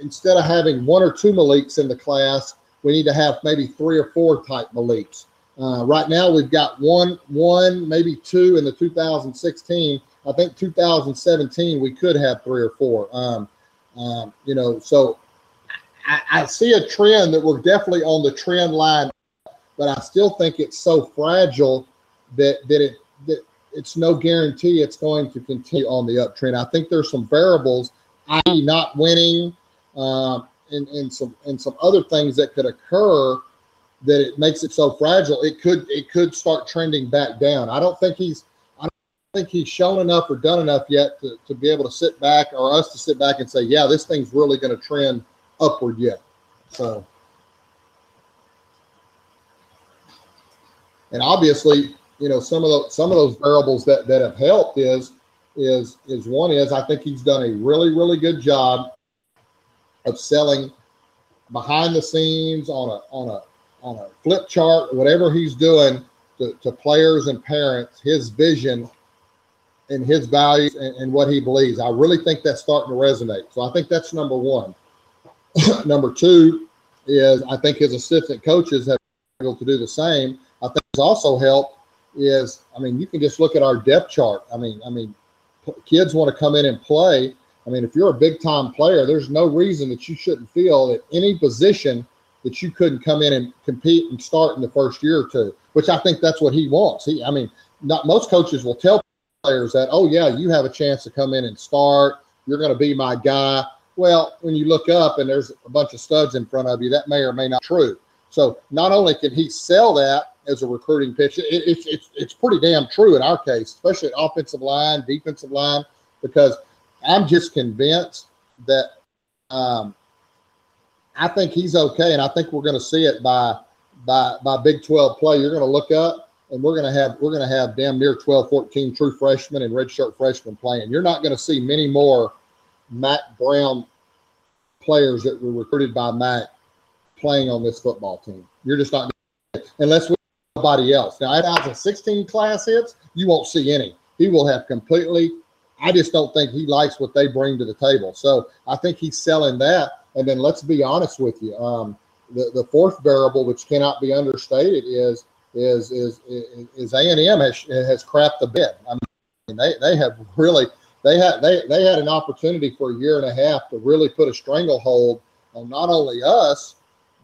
instead of having one or two Maliks in the class, we need to have maybe three or four type Maliks. Uh, right now, we've got one, one, maybe two in the 2016. I think 2017 we could have three or four. Um, um, you know, so I, I see a trend that we're definitely on the trend line, but I still think it's so fragile that that it that it's no guarantee it's going to continue on the uptrend. I think there's some variables, i.e., not winning, um, and and some and some other things that could occur that it makes it so fragile. It could it could start trending back down. I don't think he's I don't think he's shown enough or done enough yet to, to be able to sit back or us to sit back and say, yeah, this thing's really going to trend upward yet. So. And obviously, you know, some of those some of those variables that that have helped is is is one is I think he's done a really really good job of selling behind the scenes on a on a on a flip chart, whatever he's doing to, to players and parents, his vision and his values and, and what he believes. I really think that's starting to resonate. So I think that's number one. <clears throat> number two is I think his assistant coaches have been able to do the same. I think it's also helped is I mean you can just look at our depth chart. I mean I mean kids want to come in and play. I mean if you're a big time player, there's no reason that you shouldn't feel that any position that you couldn't come in and compete and start in the first year or two, which I think that's what he wants. He I mean not most coaches will tell players that, oh yeah, you have a chance to come in and start. You're going to be my guy. Well, when you look up and there's a bunch of studs in front of you, that may or may not be true. So not only can he sell that as a recruiting pitch, it, it, it's it's pretty damn true in our case, especially offensive line, defensive line, because I'm just convinced that um, I think he's okay, and I think we're going to see it by by by Big 12 play. You're going to look up and we're going to have we're going to have damn near 12 14 true freshmen and redshirt freshmen playing. You're not going to see many more Mack Brown players that were recruited by Mack playing on this football team. You're just not unless we nobody else. Now 2016 class hits. You won't see any. He will have completely i just don't think he likes what they bring to the table. So i think he's selling that and then let's be honest with you um, the, the fourth variable which cannot be understated is is is is A and M has has crapped the bed. I mean, they they have really they had they they had an opportunity for a year and a half to really put a stranglehold on not only us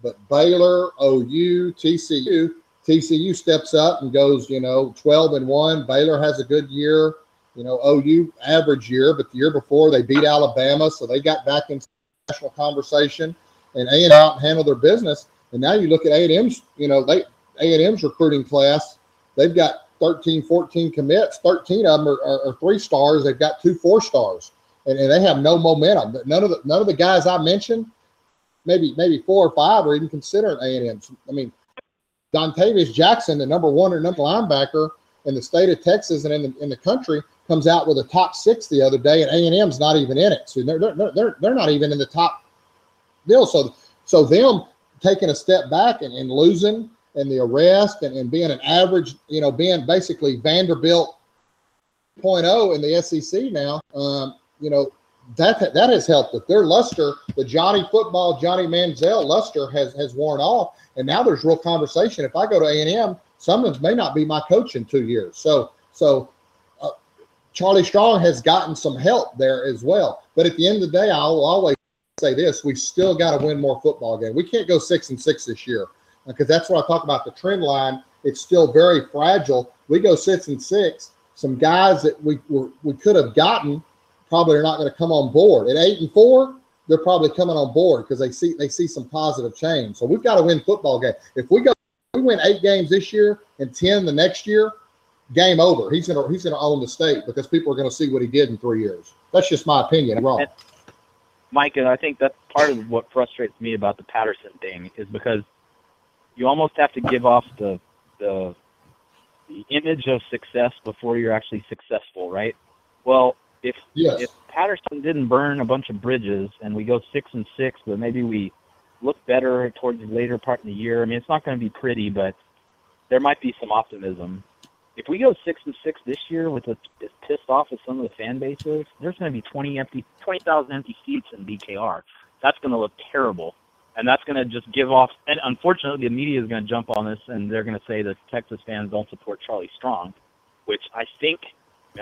but Baylor, OU, TCU. TCU steps up and goes, you know, 12 and 1. Baylor has a good year, you know, OU average year, but the year before they beat Alabama, so they got back into national conversation and A and M handle their business. And now you look at A&M's, you know, they a&M's recruiting class, they've got 13, 14 commits. 13 of them are, are, are three stars. They've got two four stars, and, and they have no momentum. None of the none of the guys I mentioned, maybe maybe four or five, are even considering A and M's. I mean, Dontavius Jackson, the number one or number linebacker in the state of Texas and in the in the country, comes out with a top six the other day, and A&M's not even in it. So they're they're they're, they're not even in the top deal. So so them taking a step back and, and losing and the arrest and, and being an average, you know, being basically Vanderbilt 0.0 in the SEC now, um, you know, that that has helped. If their luster, the Johnny football, Johnny Manziel luster has has worn off, and now there's real conversation. If I go to A and M, Sumlin may not be my coach in two years. So so Charlie Strong has gotten some help there as well. But at the end of the day, I'll always say this: we still got to win more football games. We can't go six and six this year uh, because that's what I talk about the trend line. It's still very fragile. We go six and six. some guys that we were, we could have gotten probably are not going to come on board. At eight and four, they're probably coming on board because they see they see some positive change. So we've got to win football game. If we go, we win eight games this year and ten the next year, game over. He's gonna he's gonna own the state because people are going to see what he did in three years. That's just my opinion. I'm wrong. And- Mike, and I think that's part of what frustrates me about the Patterson thing is because you almost have to give off the the, the image of success before you're actually successful, right? Well, if Yes. if Patterson didn't burn a bunch of bridges and we go six and six, but maybe we look better towards the later part of the year. I mean, it's not going to be pretty, but there might be some optimism. If we go six and six this year with a, as pissed off as some of the fan bases, there's going to be 20 empty, 20,000 empty seats in DKR. That's going to look terrible, and that's going to just give off. And unfortunately, the media is going to jump on this, and they're going to say that Texas fans don't support Charlie Strong, which I think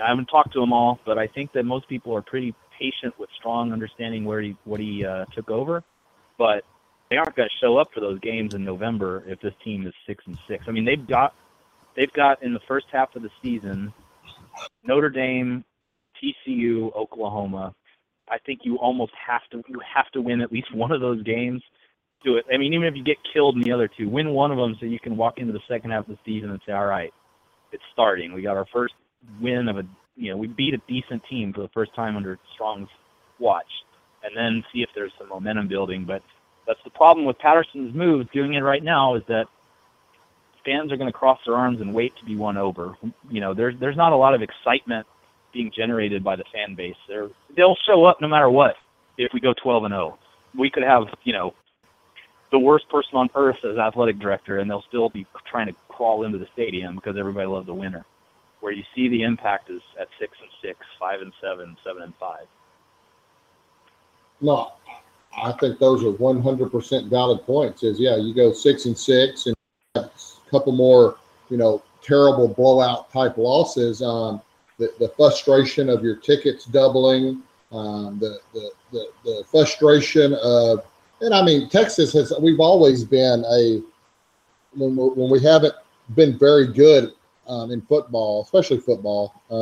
I haven't talked to them all, but I think that most people are pretty patient with Strong, understanding where he what he uh, took over. But they aren't going to show up for those games in November if this team is six and six. I mean, they've got they've got in the first half of the season Notre Dame, TCU, Oklahoma. I think you almost have to you have to win at least one of those games. Do it. I mean, even if you get killed in the other two, win one of them so you can walk into the second half of the season and say, "All right, it's starting. We got our first win of a you know we beat a decent team for the first time under Strong's watch, and then see if there's some momentum building." But that's the problem with Patterson's move. Doing it right now is that fans are going to cross their arms and wait to be won over. You know, there's there's not a lot of excitement being generated by the fan base. They're they'll show up no matter what. If we go 12 and 0, we could have you know the worst person on earth as athletic director, and they'll still be trying to crawl into the stadium because everybody loves a winner. Where you see the impact is at six and six, five and seven, seven and five. No, I think those are one hundred percent valid points. Is yeah, you go six and six and couple more, you know, terrible blowout type losses. Um, the, the frustration of your tickets doubling, um, the, the the the frustration of, and I mean, Texas has. We've always been a when we, when we haven't been very good um, in football, especially football. Uh,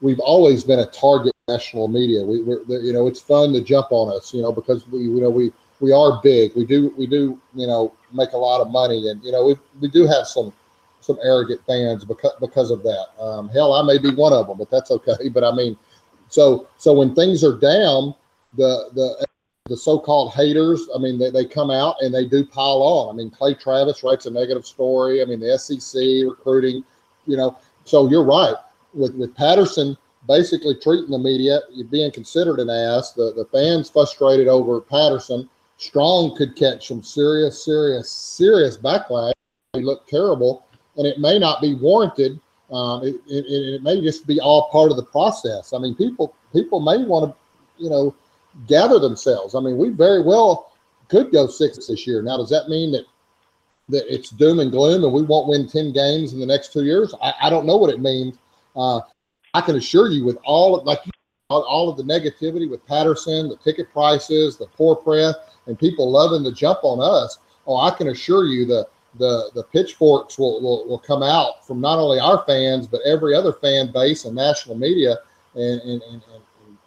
we've always been a target national media. We, we're, you know, it's fun to jump on us, you know, because we, you know, we, we are big. We do, we do, you know, make a lot of money, and you know, we, we do have some, some arrogant fans because because of that. Um, hell, I may be one of them, but that's okay. <laughs> But I mean, so so when things are down, the the the so-called haters, I mean, they, they come out and they do pile on. I mean, Clay Travis writes a negative story. I mean, the SEC recruiting, you know. So you're right with with Patterson basically treating the media, you're being considered an ass. The the fans frustrated over Patterson. Strong could catch some serious, serious, serious backlash. He looked terrible, and it may not be warranted. Um, it, it, it may just be all part of the process. I mean, people people may want to, you know, gather themselves. I mean, we very well could go six this year. Now, does that mean that that it's doom and gloom and we won't win ten games in the next two years? I, I don't know what it means. Uh, I can assure you, with all of, like all, all of the negativity with Patterson, the ticket prices, the poor press, and people loving to jump on us. Oh, I can assure you the the the pitchforks will, will, will come out from not only our fans but every other fan base and national media, and and, and, and,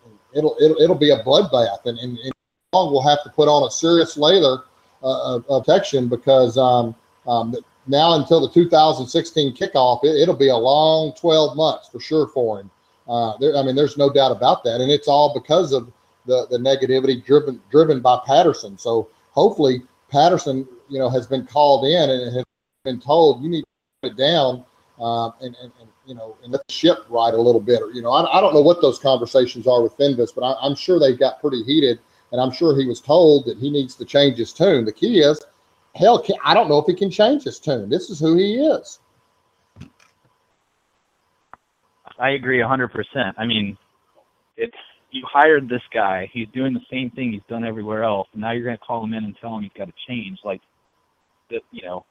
and it'll, it'll it'll be a bloodbath, and, and, and we'll have to put on a serious layer uh, of, of protection because um, um, now until the 2016 kickoff, it, will be a long 12 months for sure for him. Uh, there, I mean, there's no doubt about that, and it's all because of the the negativity driven driven by Patterson. So hopefully Patterson, you know, has been called in and has been told you need to put it down um, and, and, and you know and let the ship ride a little bit. Or, you know, I, I don't know what those conversations are with Fenves, but I, I'm sure they got pretty heated, and I'm sure he was told that he needs to change his tune. The key is, hell, I don't know if he can change his tune. This is who he is. I agree 100%. I mean, it's you hired this guy. He's doing the same thing he's done everywhere else. And now you're going to call him in and tell him he's got to change. Like, that, you know,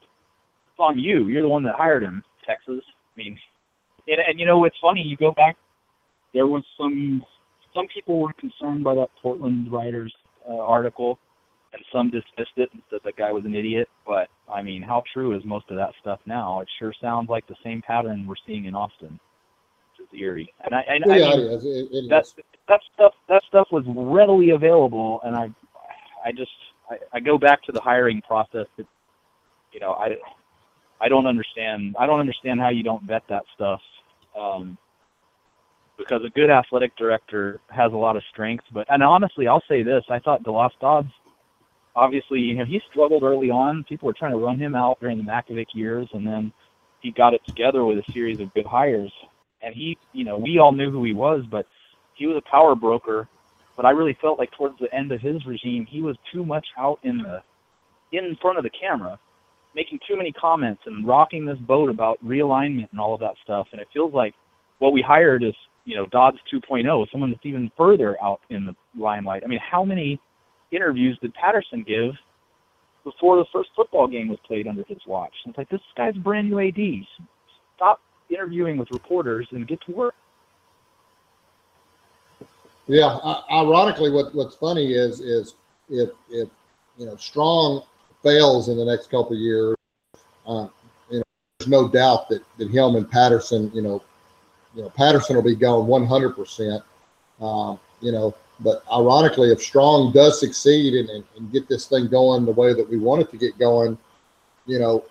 it's on you. You're the one that hired him, Texas. I mean, and, and you know, it's funny. You go back. There was some some people were concerned by that Portland writers uh, article, and some dismissed it and said that guy was an idiot. But I mean, how true is most of that stuff now? It sure sounds like the same pattern we're seeing in Austin. Theory, and I and Yeah, I it mean, is. It, it that is. that stuff that stuff was readily available, and I I just I, I go back to the hiring process. That you know I I don't understand. I don't understand how you don't vet that stuff. Um, because a good athletic director has a lot of strengths, but and honestly, I'll say this: I thought DeLoss Dodds, obviously, you know, he struggled early on. People were trying to run him out during the Mackovic years, and then he got it together with a series of good hires. And he, you know, we all knew who he was, but he was a power broker. But I really felt like towards the end of his regime, he was too much out in the in front of the camera, making too many comments and rocking this boat about realignment and all of that stuff. And it feels like what we hired is, you know, Dodds 2.0, someone that's even further out in the limelight. I mean, how many interviews did Patterson give before the first football game was played under his watch? And it's like this guy's brand new AD. Stop interviewing with reporters and get to work. Yeah. Ironically, what what's funny is is if if you know Strong fails in the next couple years, uh, you know, there's no doubt that that him and Patterson, you know, you know Patterson will be going 100 percent. Um, you know, but ironically, if Strong does succeed and, and, and get this thing going the way that we want it to get going, you know,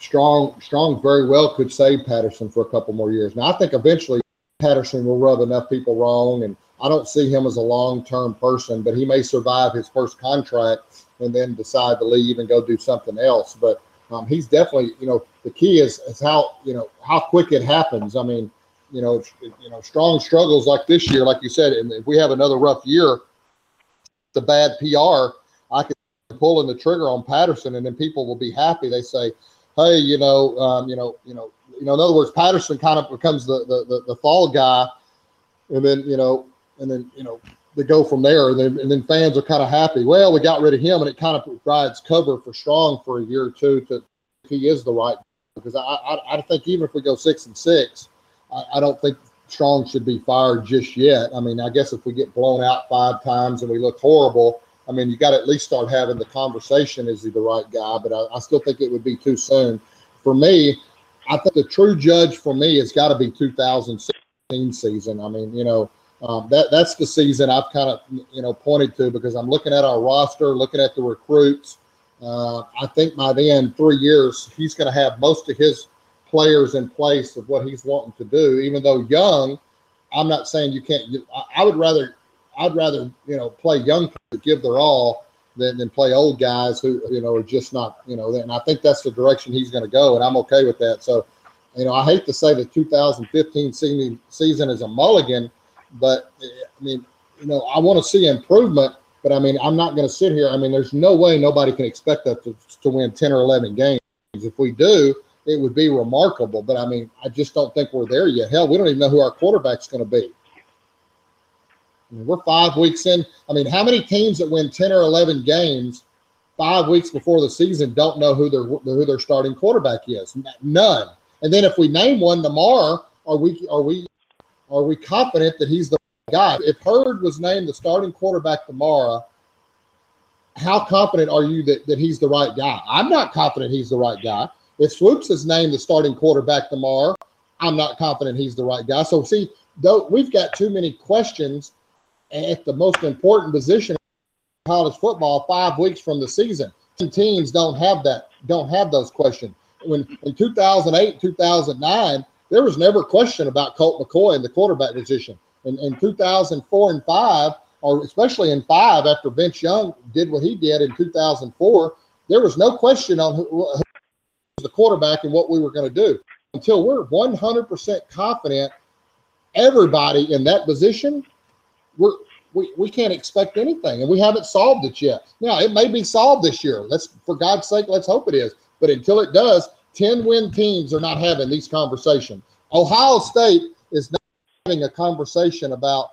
Strong Strong very well could save Patterson for a couple more years. Now, I think eventually Patterson will rub enough people wrong, and I don't see him as a long term person, but he may survive his first contract and then decide to leave and go do something else. But um, he's definitely, you know, the key is is how you know how quick it happens. I mean, you know, you know, strong struggles like this year, like you said, and if we have another rough year, the bad PR, I could pulling the trigger on Patterson, and then people will be happy. They say, "Hey, you know, um, you know, you know, you know." In other words, Patterson kind of becomes the the the, the fall guy, and then you know, and then you know they go from there, and then and then fans are kind of happy. Well, we got rid of him, and it kind of provides cover for Strong for a year or two to he is the right. Because I I, I think even if we go six and six, I, I don't think Strong should be fired just yet. I mean, I guess if we get blown out five times and we look horrible, I mean, you got to at least start having the conversation. Is he the right guy? But I, I still think it would be too soon. For me, I think the true judge for me has got to be 2016 season. I mean, you know, um, that that's the season I've kind of you know pointed to because I'm looking at our roster, looking at the recruits. Uh, I think by then, three years, he's going to have most of his players in place of what he's wanting to do. Even though young, I'm not saying you can't. I would rather, I'd rather you know play young to give their all than, than play old guys who you know are just not you know. And I think that's the direction he's going to go, and I'm okay with that. So, you know, I hate to say the 2015 season season is a mulligan, but I mean, you know, I want to see improvement. But I mean, I'm not going to sit here. I mean, there's no way nobody can expect us to, to win 10 or 11 games. If we do, it would be remarkable. But I mean, I just don't think we're there yet. Hell, we don't even know who our quarterback's going to be. I mean, we're five weeks in. I mean, how many teams that win 10 or 11 games five weeks before the season don't know who their who their starting quarterback is? None. And then if we name one tomorrow, are we are we are we confident that he's the guy? If Heard was named the starting quarterback tomorrow, how confident are you that, that he's the right guy? I'm not confident he's the right guy. If Swoops is named the starting quarterback tomorrow, I'm not confident he's the right guy. So see, though we've got too many questions at the most important position in college football five weeks from the season. Teams don't have that, don't have those questions. When in 2008, 2009, there was never question about Colt McCoy in the quarterback position. In, in 2004 and five, or especially in five, after Vince Young did what he did in 2004, there was no question on who, who was the quarterback and what we were going to do until we're 100% confident everybody in that position we're we, we can't expect anything and we haven't solved it yet. Now it may be solved this year. Let's for god's sake let's hope it is. But until it does 10 win teams are not having these conversations. Ohio state is not having a conversation about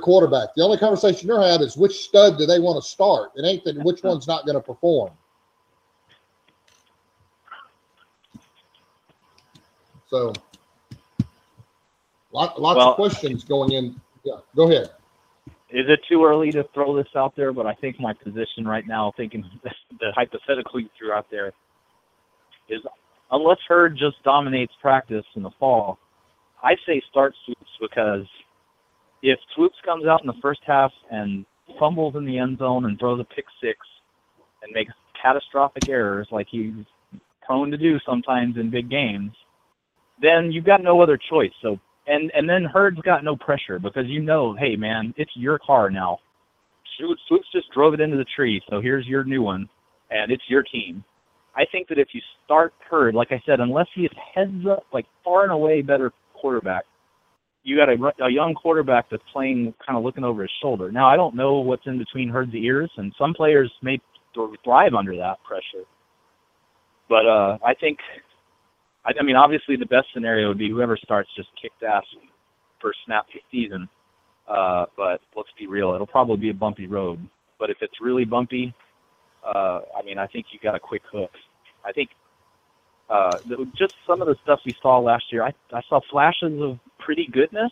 quarterback. The only conversation they're having is which stud do they want to start? It ain't that which one's not going to perform. So lot, lots Well- of questions going in. Yeah go ahead Is it too early to throw this out there? But I think my position right now, thinking <laughs> the hypothetical you threw out there, is unless Heard just dominates practice in the fall, I say start Swoops because if Swoops comes out in the first half and fumbles in the end zone and throws a pick six and makes catastrophic errors like he's prone to do sometimes in big games, then you've got no other choice. So and and then Heard's got no pressure because you know, hey man, it's your car now. Swoops, just drove it into the tree, so here's your new one, and it's your team. I think that if you start Heard, like I said, unless he is heads up, like far and away better quarterback, you got a, a young quarterback that's playing kind of looking over his shoulder. Now I don't know what's in between Heard's ears, and some players may thrive under that pressure. But uh, I think, I, I mean, obviously the best scenario would be whoever starts just kicked ass first snap of the season. Uh, but let's be real, it'll probably be a bumpy road. But if it's really bumpy, uh, I mean, I think you got a quick hook. I think uh, just some of the stuff we saw last year, I, I saw flashes of pretty goodness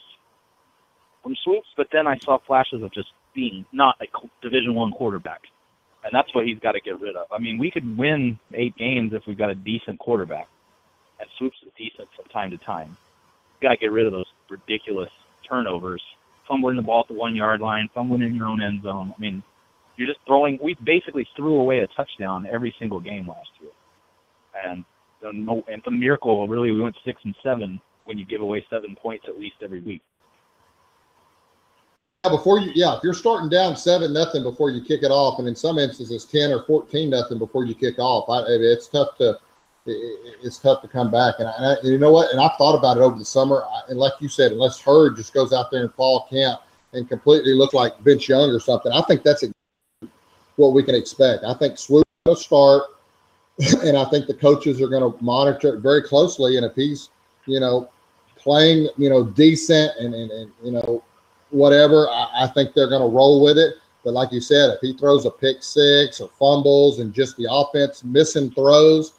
from Swoops, but then I saw flashes of just being not a Division One quarterback, and that's what he's got to get rid of. I mean, we could win eight games if we've got a decent quarterback, and Swoops is decent from time to time. Got to get rid of those ridiculous turnovers, fumbling the ball at the one yard line, fumbling in your own end zone. I mean, you're just throwing. We basically threw away a touchdown every single game last year, and the, and the miracle really we went six and seven when you give away seven points at least every week. Yeah, before you, yeah, if you're starting down seven nothing before you kick it off, and in some instances ten or fourteen nothing before you kick off, I, it's tough to it's tough to come back. And, I, and I, you know what? And I've thought about it over the summer. and like you said, unless Heard just goes out there in fall camp and completely look like Vince Young or something, I think that's what we can expect. I think Swoop will start, <laughs> and I think the coaches are going to monitor it very closely. And if he's, you know, playing, you know, decent and, and, and you know, whatever, I, I think they're going to roll with it. But like you said, if he throws a pick six or fumbles and just the offense missing throws,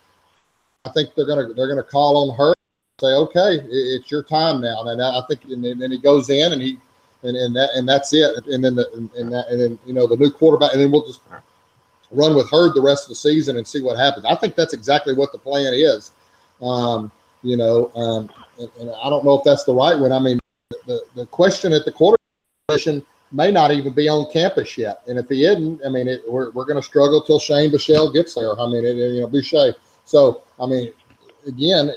I think they're gonna they're gonna call on her, say, okay, it's your time now. And I think, and then he goes in and he and, and that and that's it. And then the and that and then you know the new quarterback, and then we'll just run with Heard the rest of the season and see what happens. I think that's exactly what the plan is. Um, you know, um, and, and, I don't know if that's the right one. I mean, the the question at the quarterback position may not even be on campus yet, and if he isn't, I mean, it, we're we're going to struggle till Shane Buechele gets there. I mean, it, you know, Boucher. So I mean, again,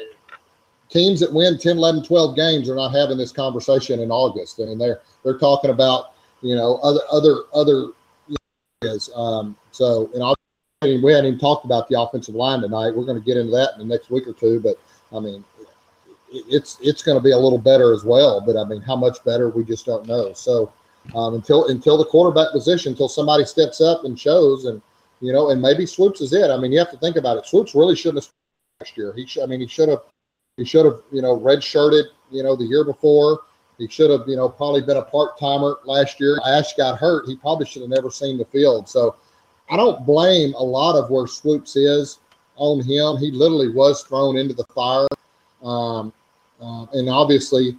teams that win 10, 11, 12 games are not having this conversation in August. I mean, they're they're talking about you know other other other areas. Um, so and I'll, we hadn't even talked about the offensive line tonight. We're going to get into that in the next week or two. But I mean, it's it's going to be a little better as well. But I mean, how much better we just don't know. So um, until until the quarterback position, until somebody steps up and shows, and you know, and maybe Swoops is it. I mean, you have to think about it. Swoops really shouldn't have last year. He, sh- I mean, he should have he should have, you know, redshirted, you know, the year before. He should have, you know, probably been a part timer last year. Ash got hurt. He probably should have never seen the field. So I don't blame a lot of where Swoops is on him. He literally was thrown into the fire. Um, uh, and obviously,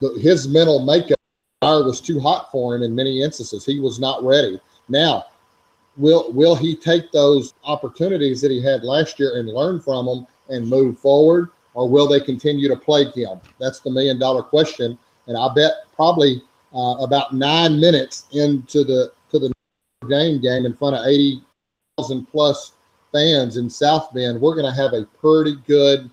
the, his mental makeup fire was too hot for him in many instances. He was not ready. Now, will will he take those opportunities that he had last year and learn from them and move forward? or will they continue to plague him? That's the million dollar question. And I bet probably uh, about nine minutes into the to the game game in front of eighty thousand plus fans in South Bend, we're going to have a pretty good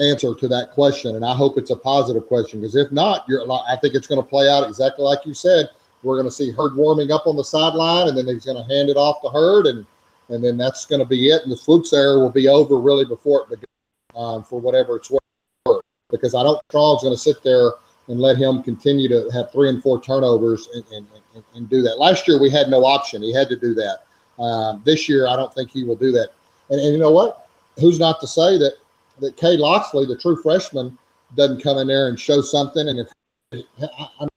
answer to that question. And I hope it's a positive question because if not, you're I think it's going to play out exactly like you said. We're going to see Heard warming up on the sideline, and then he's going to hand it off to Heard, and and then that's going to be it. And the Swoops era will be over really before it begins um, for whatever it's worth. Because I don't Strong's going to sit there and let him continue to have three and four turnovers and, and, and, and do that. Last year we had no option; he had to do that. Um, this year, I don't think he will do that. And, and you know what? Who's not to say that that Kai Locksley, the true freshman, doesn't come in there and show something? And if I,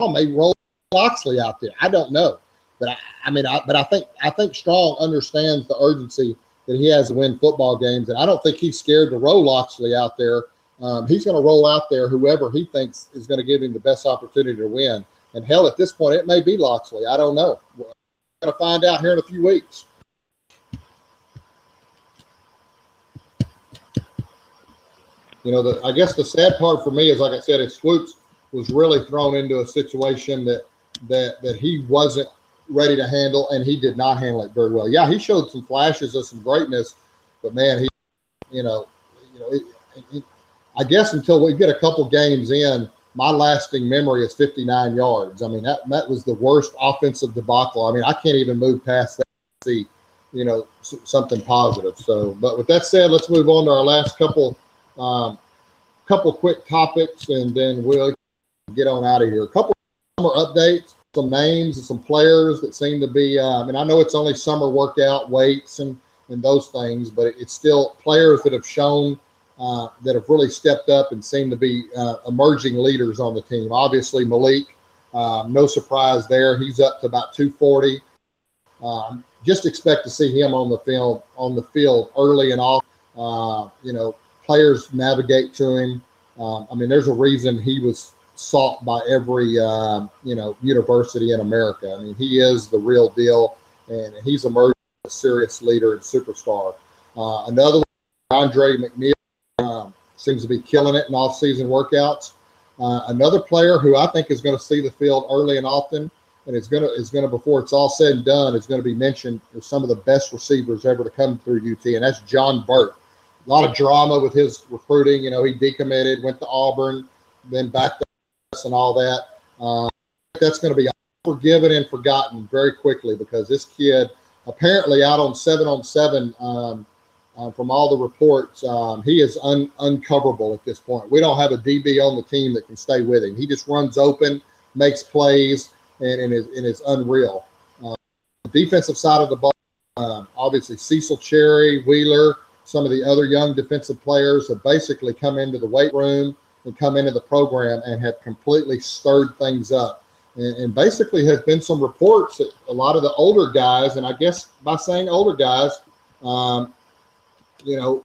I may roll Locksley out there, I don't know. But I, I mean, I, but I think I think Strong understands the urgency that he has to win football games. And I don't think he's scared to roll Locksley out there. Um, he's going to roll out there whoever he thinks is going to give him the best opportunity to win. And hell, at this point, it may be Locksley. I don't know. We're going to find out here in a few weeks. you know, the I guess the sad part for me is, like I said, is Swoops was really thrown into a situation that that that he wasn't ready to handle, and he did not handle it very well. Yeah, he showed some flashes of some greatness, but man, he, you know, you know, it, it, I guess until we get a couple games in, my lasting memory is 59 yards. I mean, that that was the worst offensive debacle. I mean, I can't even move past that. See, you know, something positive. So, but with that said, let's move on to our last couple, um, couple quick topics, and then we'll get on out of here. A couple summer updates, some names and some players that seem to be. Uh, I mean, I know it's only summer workout weights and and those things, but it's still players that have shown uh, that have really stepped up and seem to be uh, emerging leaders on the team. Obviously, Malik, um, no surprise there. He's up to about 240. Um, just expect to see him on the field on the field early and often. Uh, you know, players navigate to him. Um, I mean, there's a reason he was sought by every um, you know university in America. I mean, he is the real deal, and he's emerged as a serious leader and superstar. Uh, another one, Andre McNeal um, seems to be killing it in off-season workouts. Uh, another player who I think is going to see the field early and often, and it's going to is going to before it's all said and done, is going to be mentioned as some of the best receivers ever to come through UT, and that's John Burt. A lot of drama with his recruiting. You know, he decommitted, went to Auburn, then back to and all that. Uh, that's going to be forgiven and forgotten very quickly because this kid apparently out on seven on seven. Um, uh, from all the reports, um, he is un- uncoverable at this point. We don't have a DB on the team that can stay with him. He just runs open, makes plays, and, and, is, and is unreal. Uh, defensive side of the ball, uh, obviously Cecil Cherry, Wheeler, some of the other young defensive players have basically come into the weight room and come into the program and have completely stirred things up. And, and basically, has been some reports that a lot of the older guys, and I guess by saying older guys, um, you know,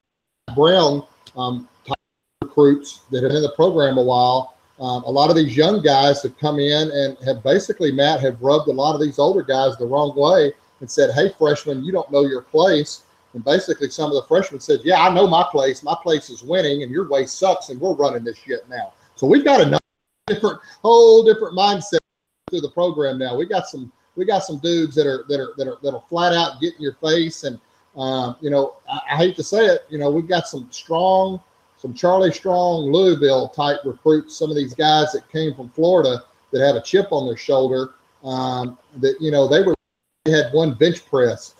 Brown um, type recruits that have been in the program a while. Um, a lot of these young guys have come in and have basically, Matt, have rubbed a lot of these older guys the wrong way and said, "Hey, freshman, you don't know your place." And basically, some of the freshmen said, "Yeah, I know my place. My place is winning, and your way sucks, and we're running this shit now." So we've got a different, whole different mindset through the program now. We got some, we got some dudes that are that are that are that'll flat out get in your face and um, you know, I, I, hate to say it, you know, we've got some strong, some Charlie Strong, Louisville type recruits. Some of these guys that came from Florida that had a chip on their shoulder. Um, that you know they were they had one bench press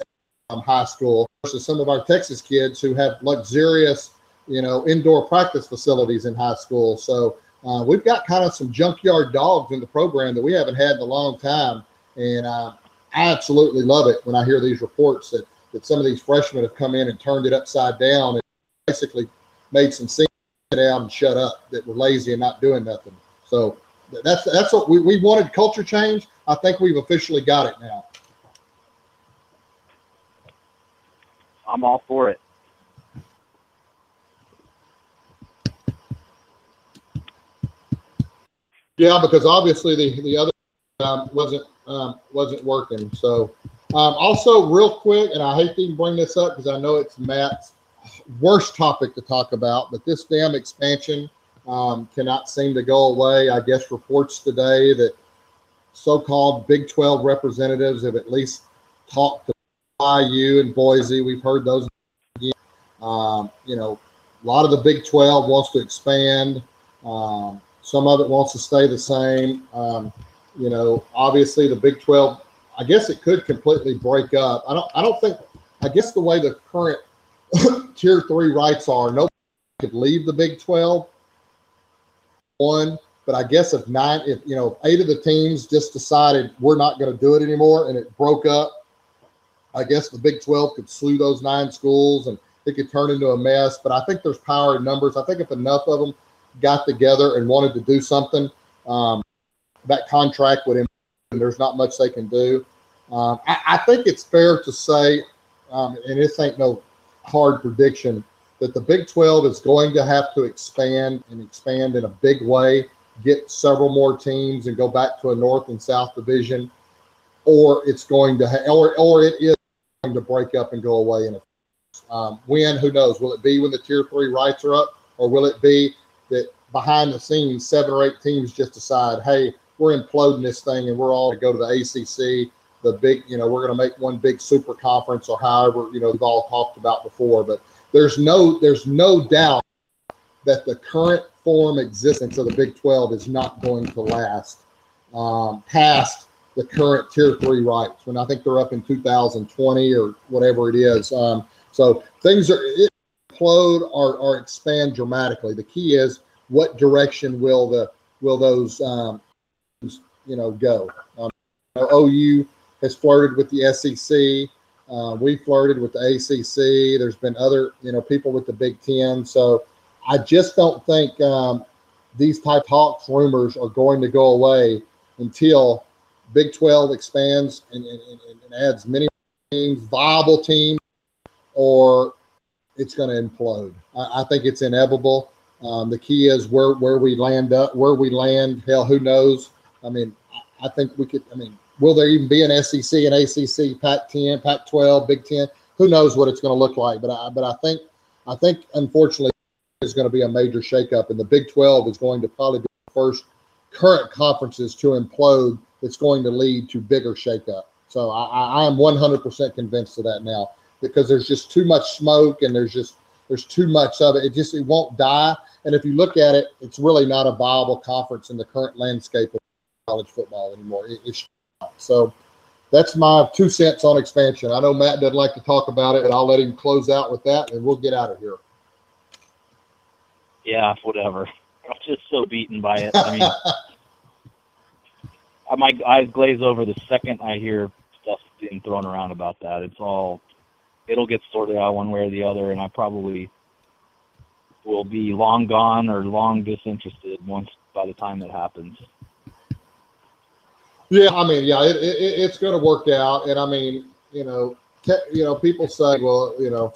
high school versus some of our Texas kids who have luxurious, you know, indoor practice facilities in high school. So uh, we've got kind of some junkyard dogs in the program that we haven't had in a long time, and uh, I absolutely love it when I hear these reports that that some of these freshmen have come in and turned it upside down and basically made some sit down and shut up that were lazy and not doing nothing. So that's that's what we, we wanted culture change. I think we've officially got it now. I'm all for it. Yeah, because obviously the the other um, wasn't um, wasn't working. So um, also, real quick, and I hate to even bring this up because I know it's Matt's worst topic to talk about, but this damn expansion um, cannot seem to go away. I guess reports today that so-called Big 12 representatives have at least talked IU and Boise. We've heard those. Um, you know, a lot of the Big 12 wants to expand. Um, some of it wants to stay the same. Um, you know, obviously the Big 12 I guess it could completely break up. I don't. I don't think. I guess the way the current <coughs> tier three rights are, nobody could leave the Big Twelve. One, but I guess if nine, if you know, eight of the teams just decided we're not going to do it anymore, and it broke up, I guess the Big Twelve could sue those nine schools, and it could turn into a mess. But I think there's power in numbers. I think if enough of them got together and wanted to do something, um, that contract would. And there's not much they can do. Um, I, I, think it's fair to say, um, and this ain't no hard prediction, that the Big 12 is going to have to expand and expand in a big way, get several more teams, and go back to a North and South division, or it's going to, ha- or or it is to break up and go away. In a um, when, who knows? Will it be when the Tier Three rights are up? or will it be that behind the scenes, seven or eight teams just decide, hey, we're imploding this thing and we're all to go to the ACC, the big, you know, we're going to make one big super conference or however, you know, we've all talked about before. But there's no, there's no doubt that the current form existence of the Big 12 is not going to last um, past the current Tier Three rights. When I think they're up in 2020 or whatever it is. Um, so things are implode or, or expand dramatically. The key is what direction will the will those um, you know go? Um, OU has flirted with the SEC. Uh, we flirted with the ACC. There's been other you know people with the Big Ten. So I just don't think um, these type talks rumors are going to go away until Big 12 expands and, and, and adds many teams, viable teams, or it's going to implode. I, I, think it's inevitable. Um, the key is where where we land up, where we land. Hell, who knows? I mean, I think we could. I mean, will there even be an SEC, an ACC, Pac-10, Pac-12, Big Ten? Who knows what it's going to look like? But I, but I think, I think, unfortunately, is going to be a major shakeup, and the Big 12 is going to probably be the first current conferences to implode. It's going to lead to bigger shakeup. So I, I am 100% convinced of that now because there's just too much smoke and there's just there's too much of it. It just it won't die. And if you look at it, it's really not a viable conference in the current landscape of college football anymore. It, it's so that's my two cents on expansion. I know Matt doesn't like to talk about it, and I'll let him close out with that, and we'll get out of here. Yeah, whatever. I'm just so beaten by it. I mean, <laughs> my eyes glaze over the second I hear stuff being thrown around about that. It's all, it'll get sorted out one way or the other, and I probably will be long gone or long disinterested once by the time it happens. Yeah, I mean, yeah, it, it, it's going to work out, and I mean, you know, te- you know, people say, well, you know,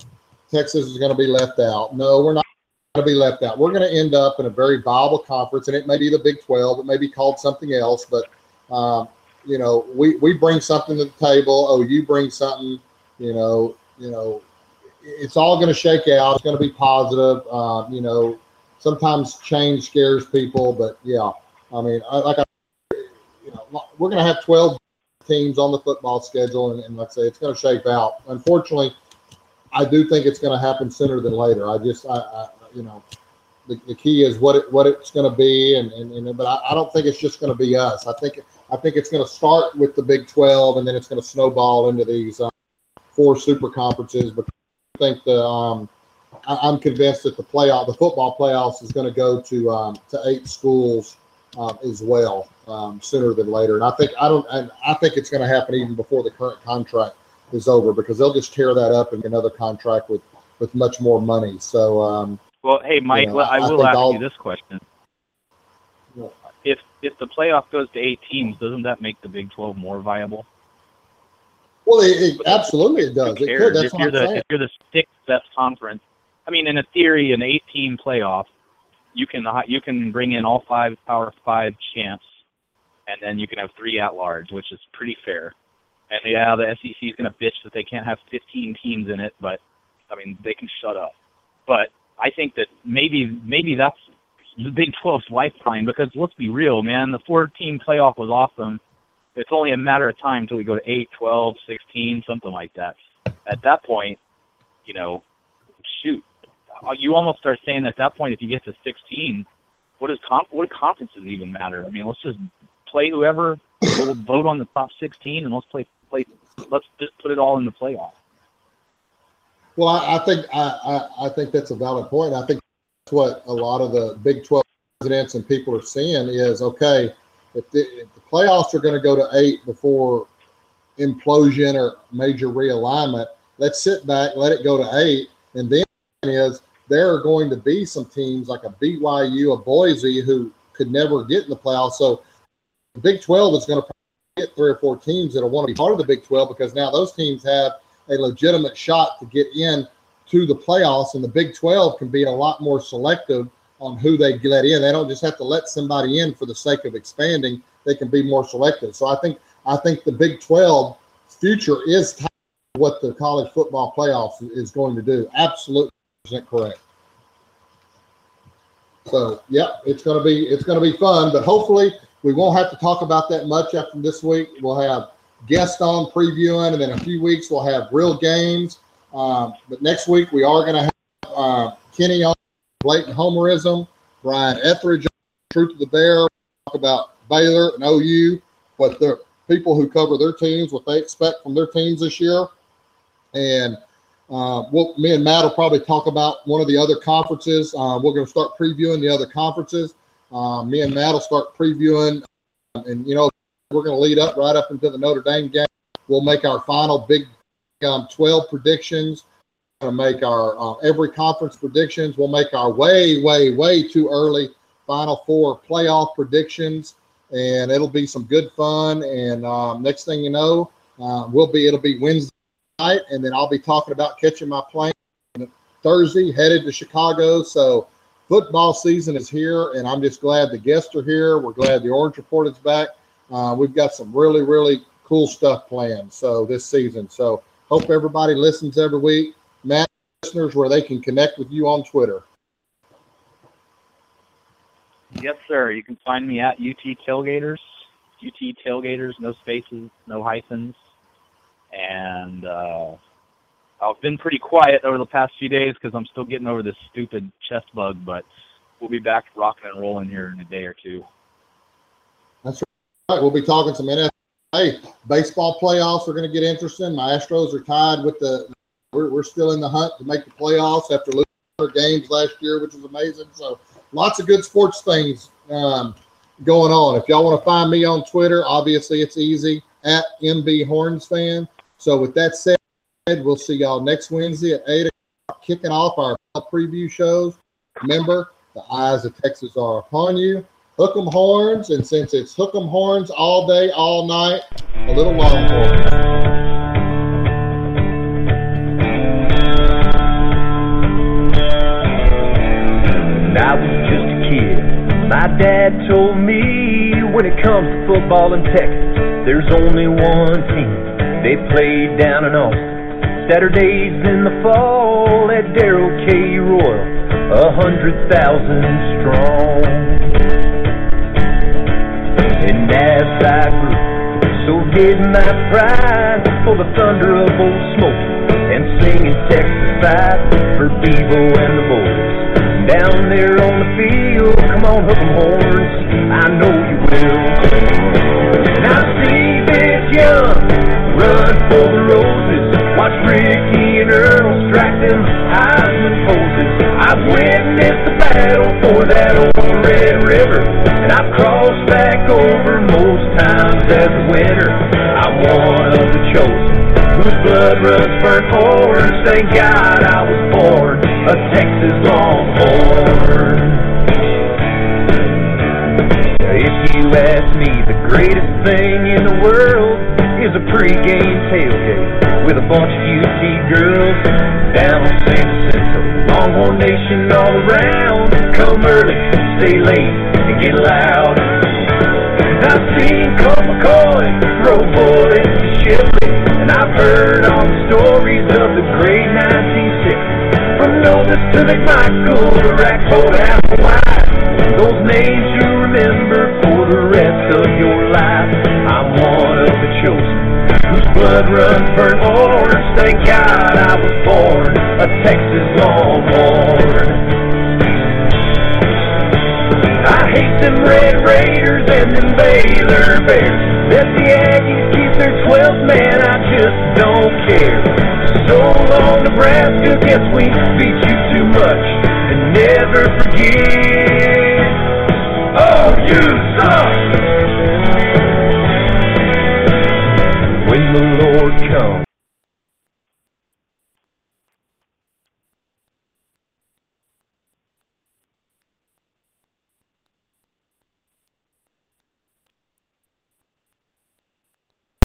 Texas is going to be left out. No, we're not going to be left out. We're going to end up in a very viable conference, and it may be the Big 12. It may be called something else, but um, you know, we we bring something to the table. Oh, you bring something. You know, you know, it's all going to shake out. It's going to be positive. Uh, you know, sometimes change scares people, but yeah, I mean, I, like I, you know, we're going to have 12 teams on the football schedule, and, and like say, it's going to shape out. Unfortunately, I do think it's going to happen sooner than later. I just, I, I you know, the, the key is what it what it's going to be, and, and, and but I, I don't think it's just going to be us. I think I think it's going to start with the Big 12, and then it's going to snowball into these uh, four super conferences. But I think the um, I, am convinced that the playoff, the football playoffs, is going to go to um, to eight schools um, as well um, sooner than later. And I think I don't, and I think it's going to happen even before the current contract is over because they'll just tear that up in another contract with with much more money. So um, well, hey, Mike, you know, I, I, will ask I'll, you this question. If if the playoff goes to eight teams, doesn't that make the Big Twelve more viable? Well, it, it absolutely it does. It could. That's if you're I'm the saying. if you're the sixth best conference, I mean, in a theory, an eight-team playoff, you can you can bring in all five Power Five champs, and then you can have three at large, which is pretty fair. And yeah, the SEC is going to bitch that they can't have 15 teams in it, but I mean, they can shut up. But I think that maybe maybe that's the Big 12's lifetime because let's be real, man. The four team playoff was awesome. It's only a matter of time until we go to 8, 12, 16, something like that. At that point, you know, shoot, uh, you almost start saying at that point, if you get to 16, what does comp- what do conferences even matter? I mean, let's just play whoever. we'll vote on the top 16 and let's play play. Let's just put it all in the playoff. Well, I, I think I, I, I, think that's a valid point. I think what a lot of the Big 12 presidents and people are seeing is okay. If the, if the playoffs are going to go to eight before implosion or major realignment, let's sit back, let it go to eight, and then is there are going to be some teams like a BYU, a Boise, who could never get in the playoffs. So the Big 12 is going to get three or four teams that'll want to be part of the Big 12 because now those teams have a legitimate shot to get in to the playoffs. And the Big 12 can be a lot more selective on who they let in. They don't just have to let somebody in for the sake of expanding. They can be more selective. So I think I think the Big 12 future is what the college football playoffs is going to do. Absolutely correct. So yeah, it's gonna be it's gonna be fun, but hopefully we won't have to talk about that much after this week. We'll have guests on previewing, and then a few weeks we'll have real games. Um, but next week we are gonna have uh, Kenny on blatant homerism, Brian Etheridge, Truth of the Bear, talk about Baylor and OU, what the people who cover their teams, what they expect from their teams this year, and uh, we'll, me and Matt will probably talk about one of the other conferences. Uh, we're going to start previewing the other conferences. Uh, me and Matt will start previewing, and you know we're going to lead up right up into the Notre Dame game. We'll make our final Big um, 12 predictions. Going to make our uh, every conference predictions. We'll make our way, way, way too early Final Four playoff predictions, and it'll be some good fun. And um, next thing you know, uh, we'll be it'll be Wednesday night, and then I'll be talking about catching my plane Thursday, headed to Chicago. So football season is here, and I'm just glad the guests are here. We're glad the Orange Report is back. Uh, we've got some really, really cool stuff planned. So this season. So hope everybody listens every week. Matt, listeners, where they can connect with you on Twitter. Yes, sir. You can find me at UT Tailgaters. UT Tailgaters, no spaces, no hyphens. And uh, I've been pretty quiet over the past few days because I'm still getting over this stupid chest bug, but we'll be back rocking and rolling here in a day or two. That's right. We'll be talking some NFL. Hey, baseball playoffs are going to get interesting. My Astros are tied with the. We're, we're still in the hunt to make the playoffs after losing their games last year, which is amazing. So lots of good sports things um, going on. If y'all want to find me on Twitter, obviously it's easy at MB Horns fan. So with that said, we'll see y'all next Wednesday at eight o'clock, kicking off our preview shows. Remember, the eyes of Texas are upon you. Hook 'em horns, and since it's hook 'em horns all day, all night, a little longhorns. I was just a kid, my dad told me when it comes to football in Texas, there's only one team. They played down in Austin. Saturdays in the fall at Darrell K. Royal, a hundred thousand strong. As I grew, so did my pride for the thunder of old Smokey and singing Texas fight for Bevo and the boys. Down there on the field, come on, hook 'em horns, I know you will. I see Vince Young run for the roses, watch Ricky and Earl strike them Heisman poses. I've witnessed the battle for that old Red River, and I've crossed back over most times as a winner. I'm one of the chosen, whose blood runs burnt orange. Thank God I was born a Texas Longhorn. If you ask me, the greatest thing in the world is a pregame tailgate with a bunch of UT girls down on San Jacinto. Longhorn Nation all around. Come early, stay late, and get loud. I've seen Colt McCoy throw bullets to Shipley, and I've heard all the stories of the great 1960s. From Nobis to McMichael to Rackford Applewhite. Those names you remember blood runs burnt orange. Thank God I was born a Texas Longhorn. I hate them Red Raiders and them Baylor Bears. Let the Aggies keep their 12th man, I just don't care. So long, Nebraska, guess we beat you too much. And never forget, oh, you suck! Go.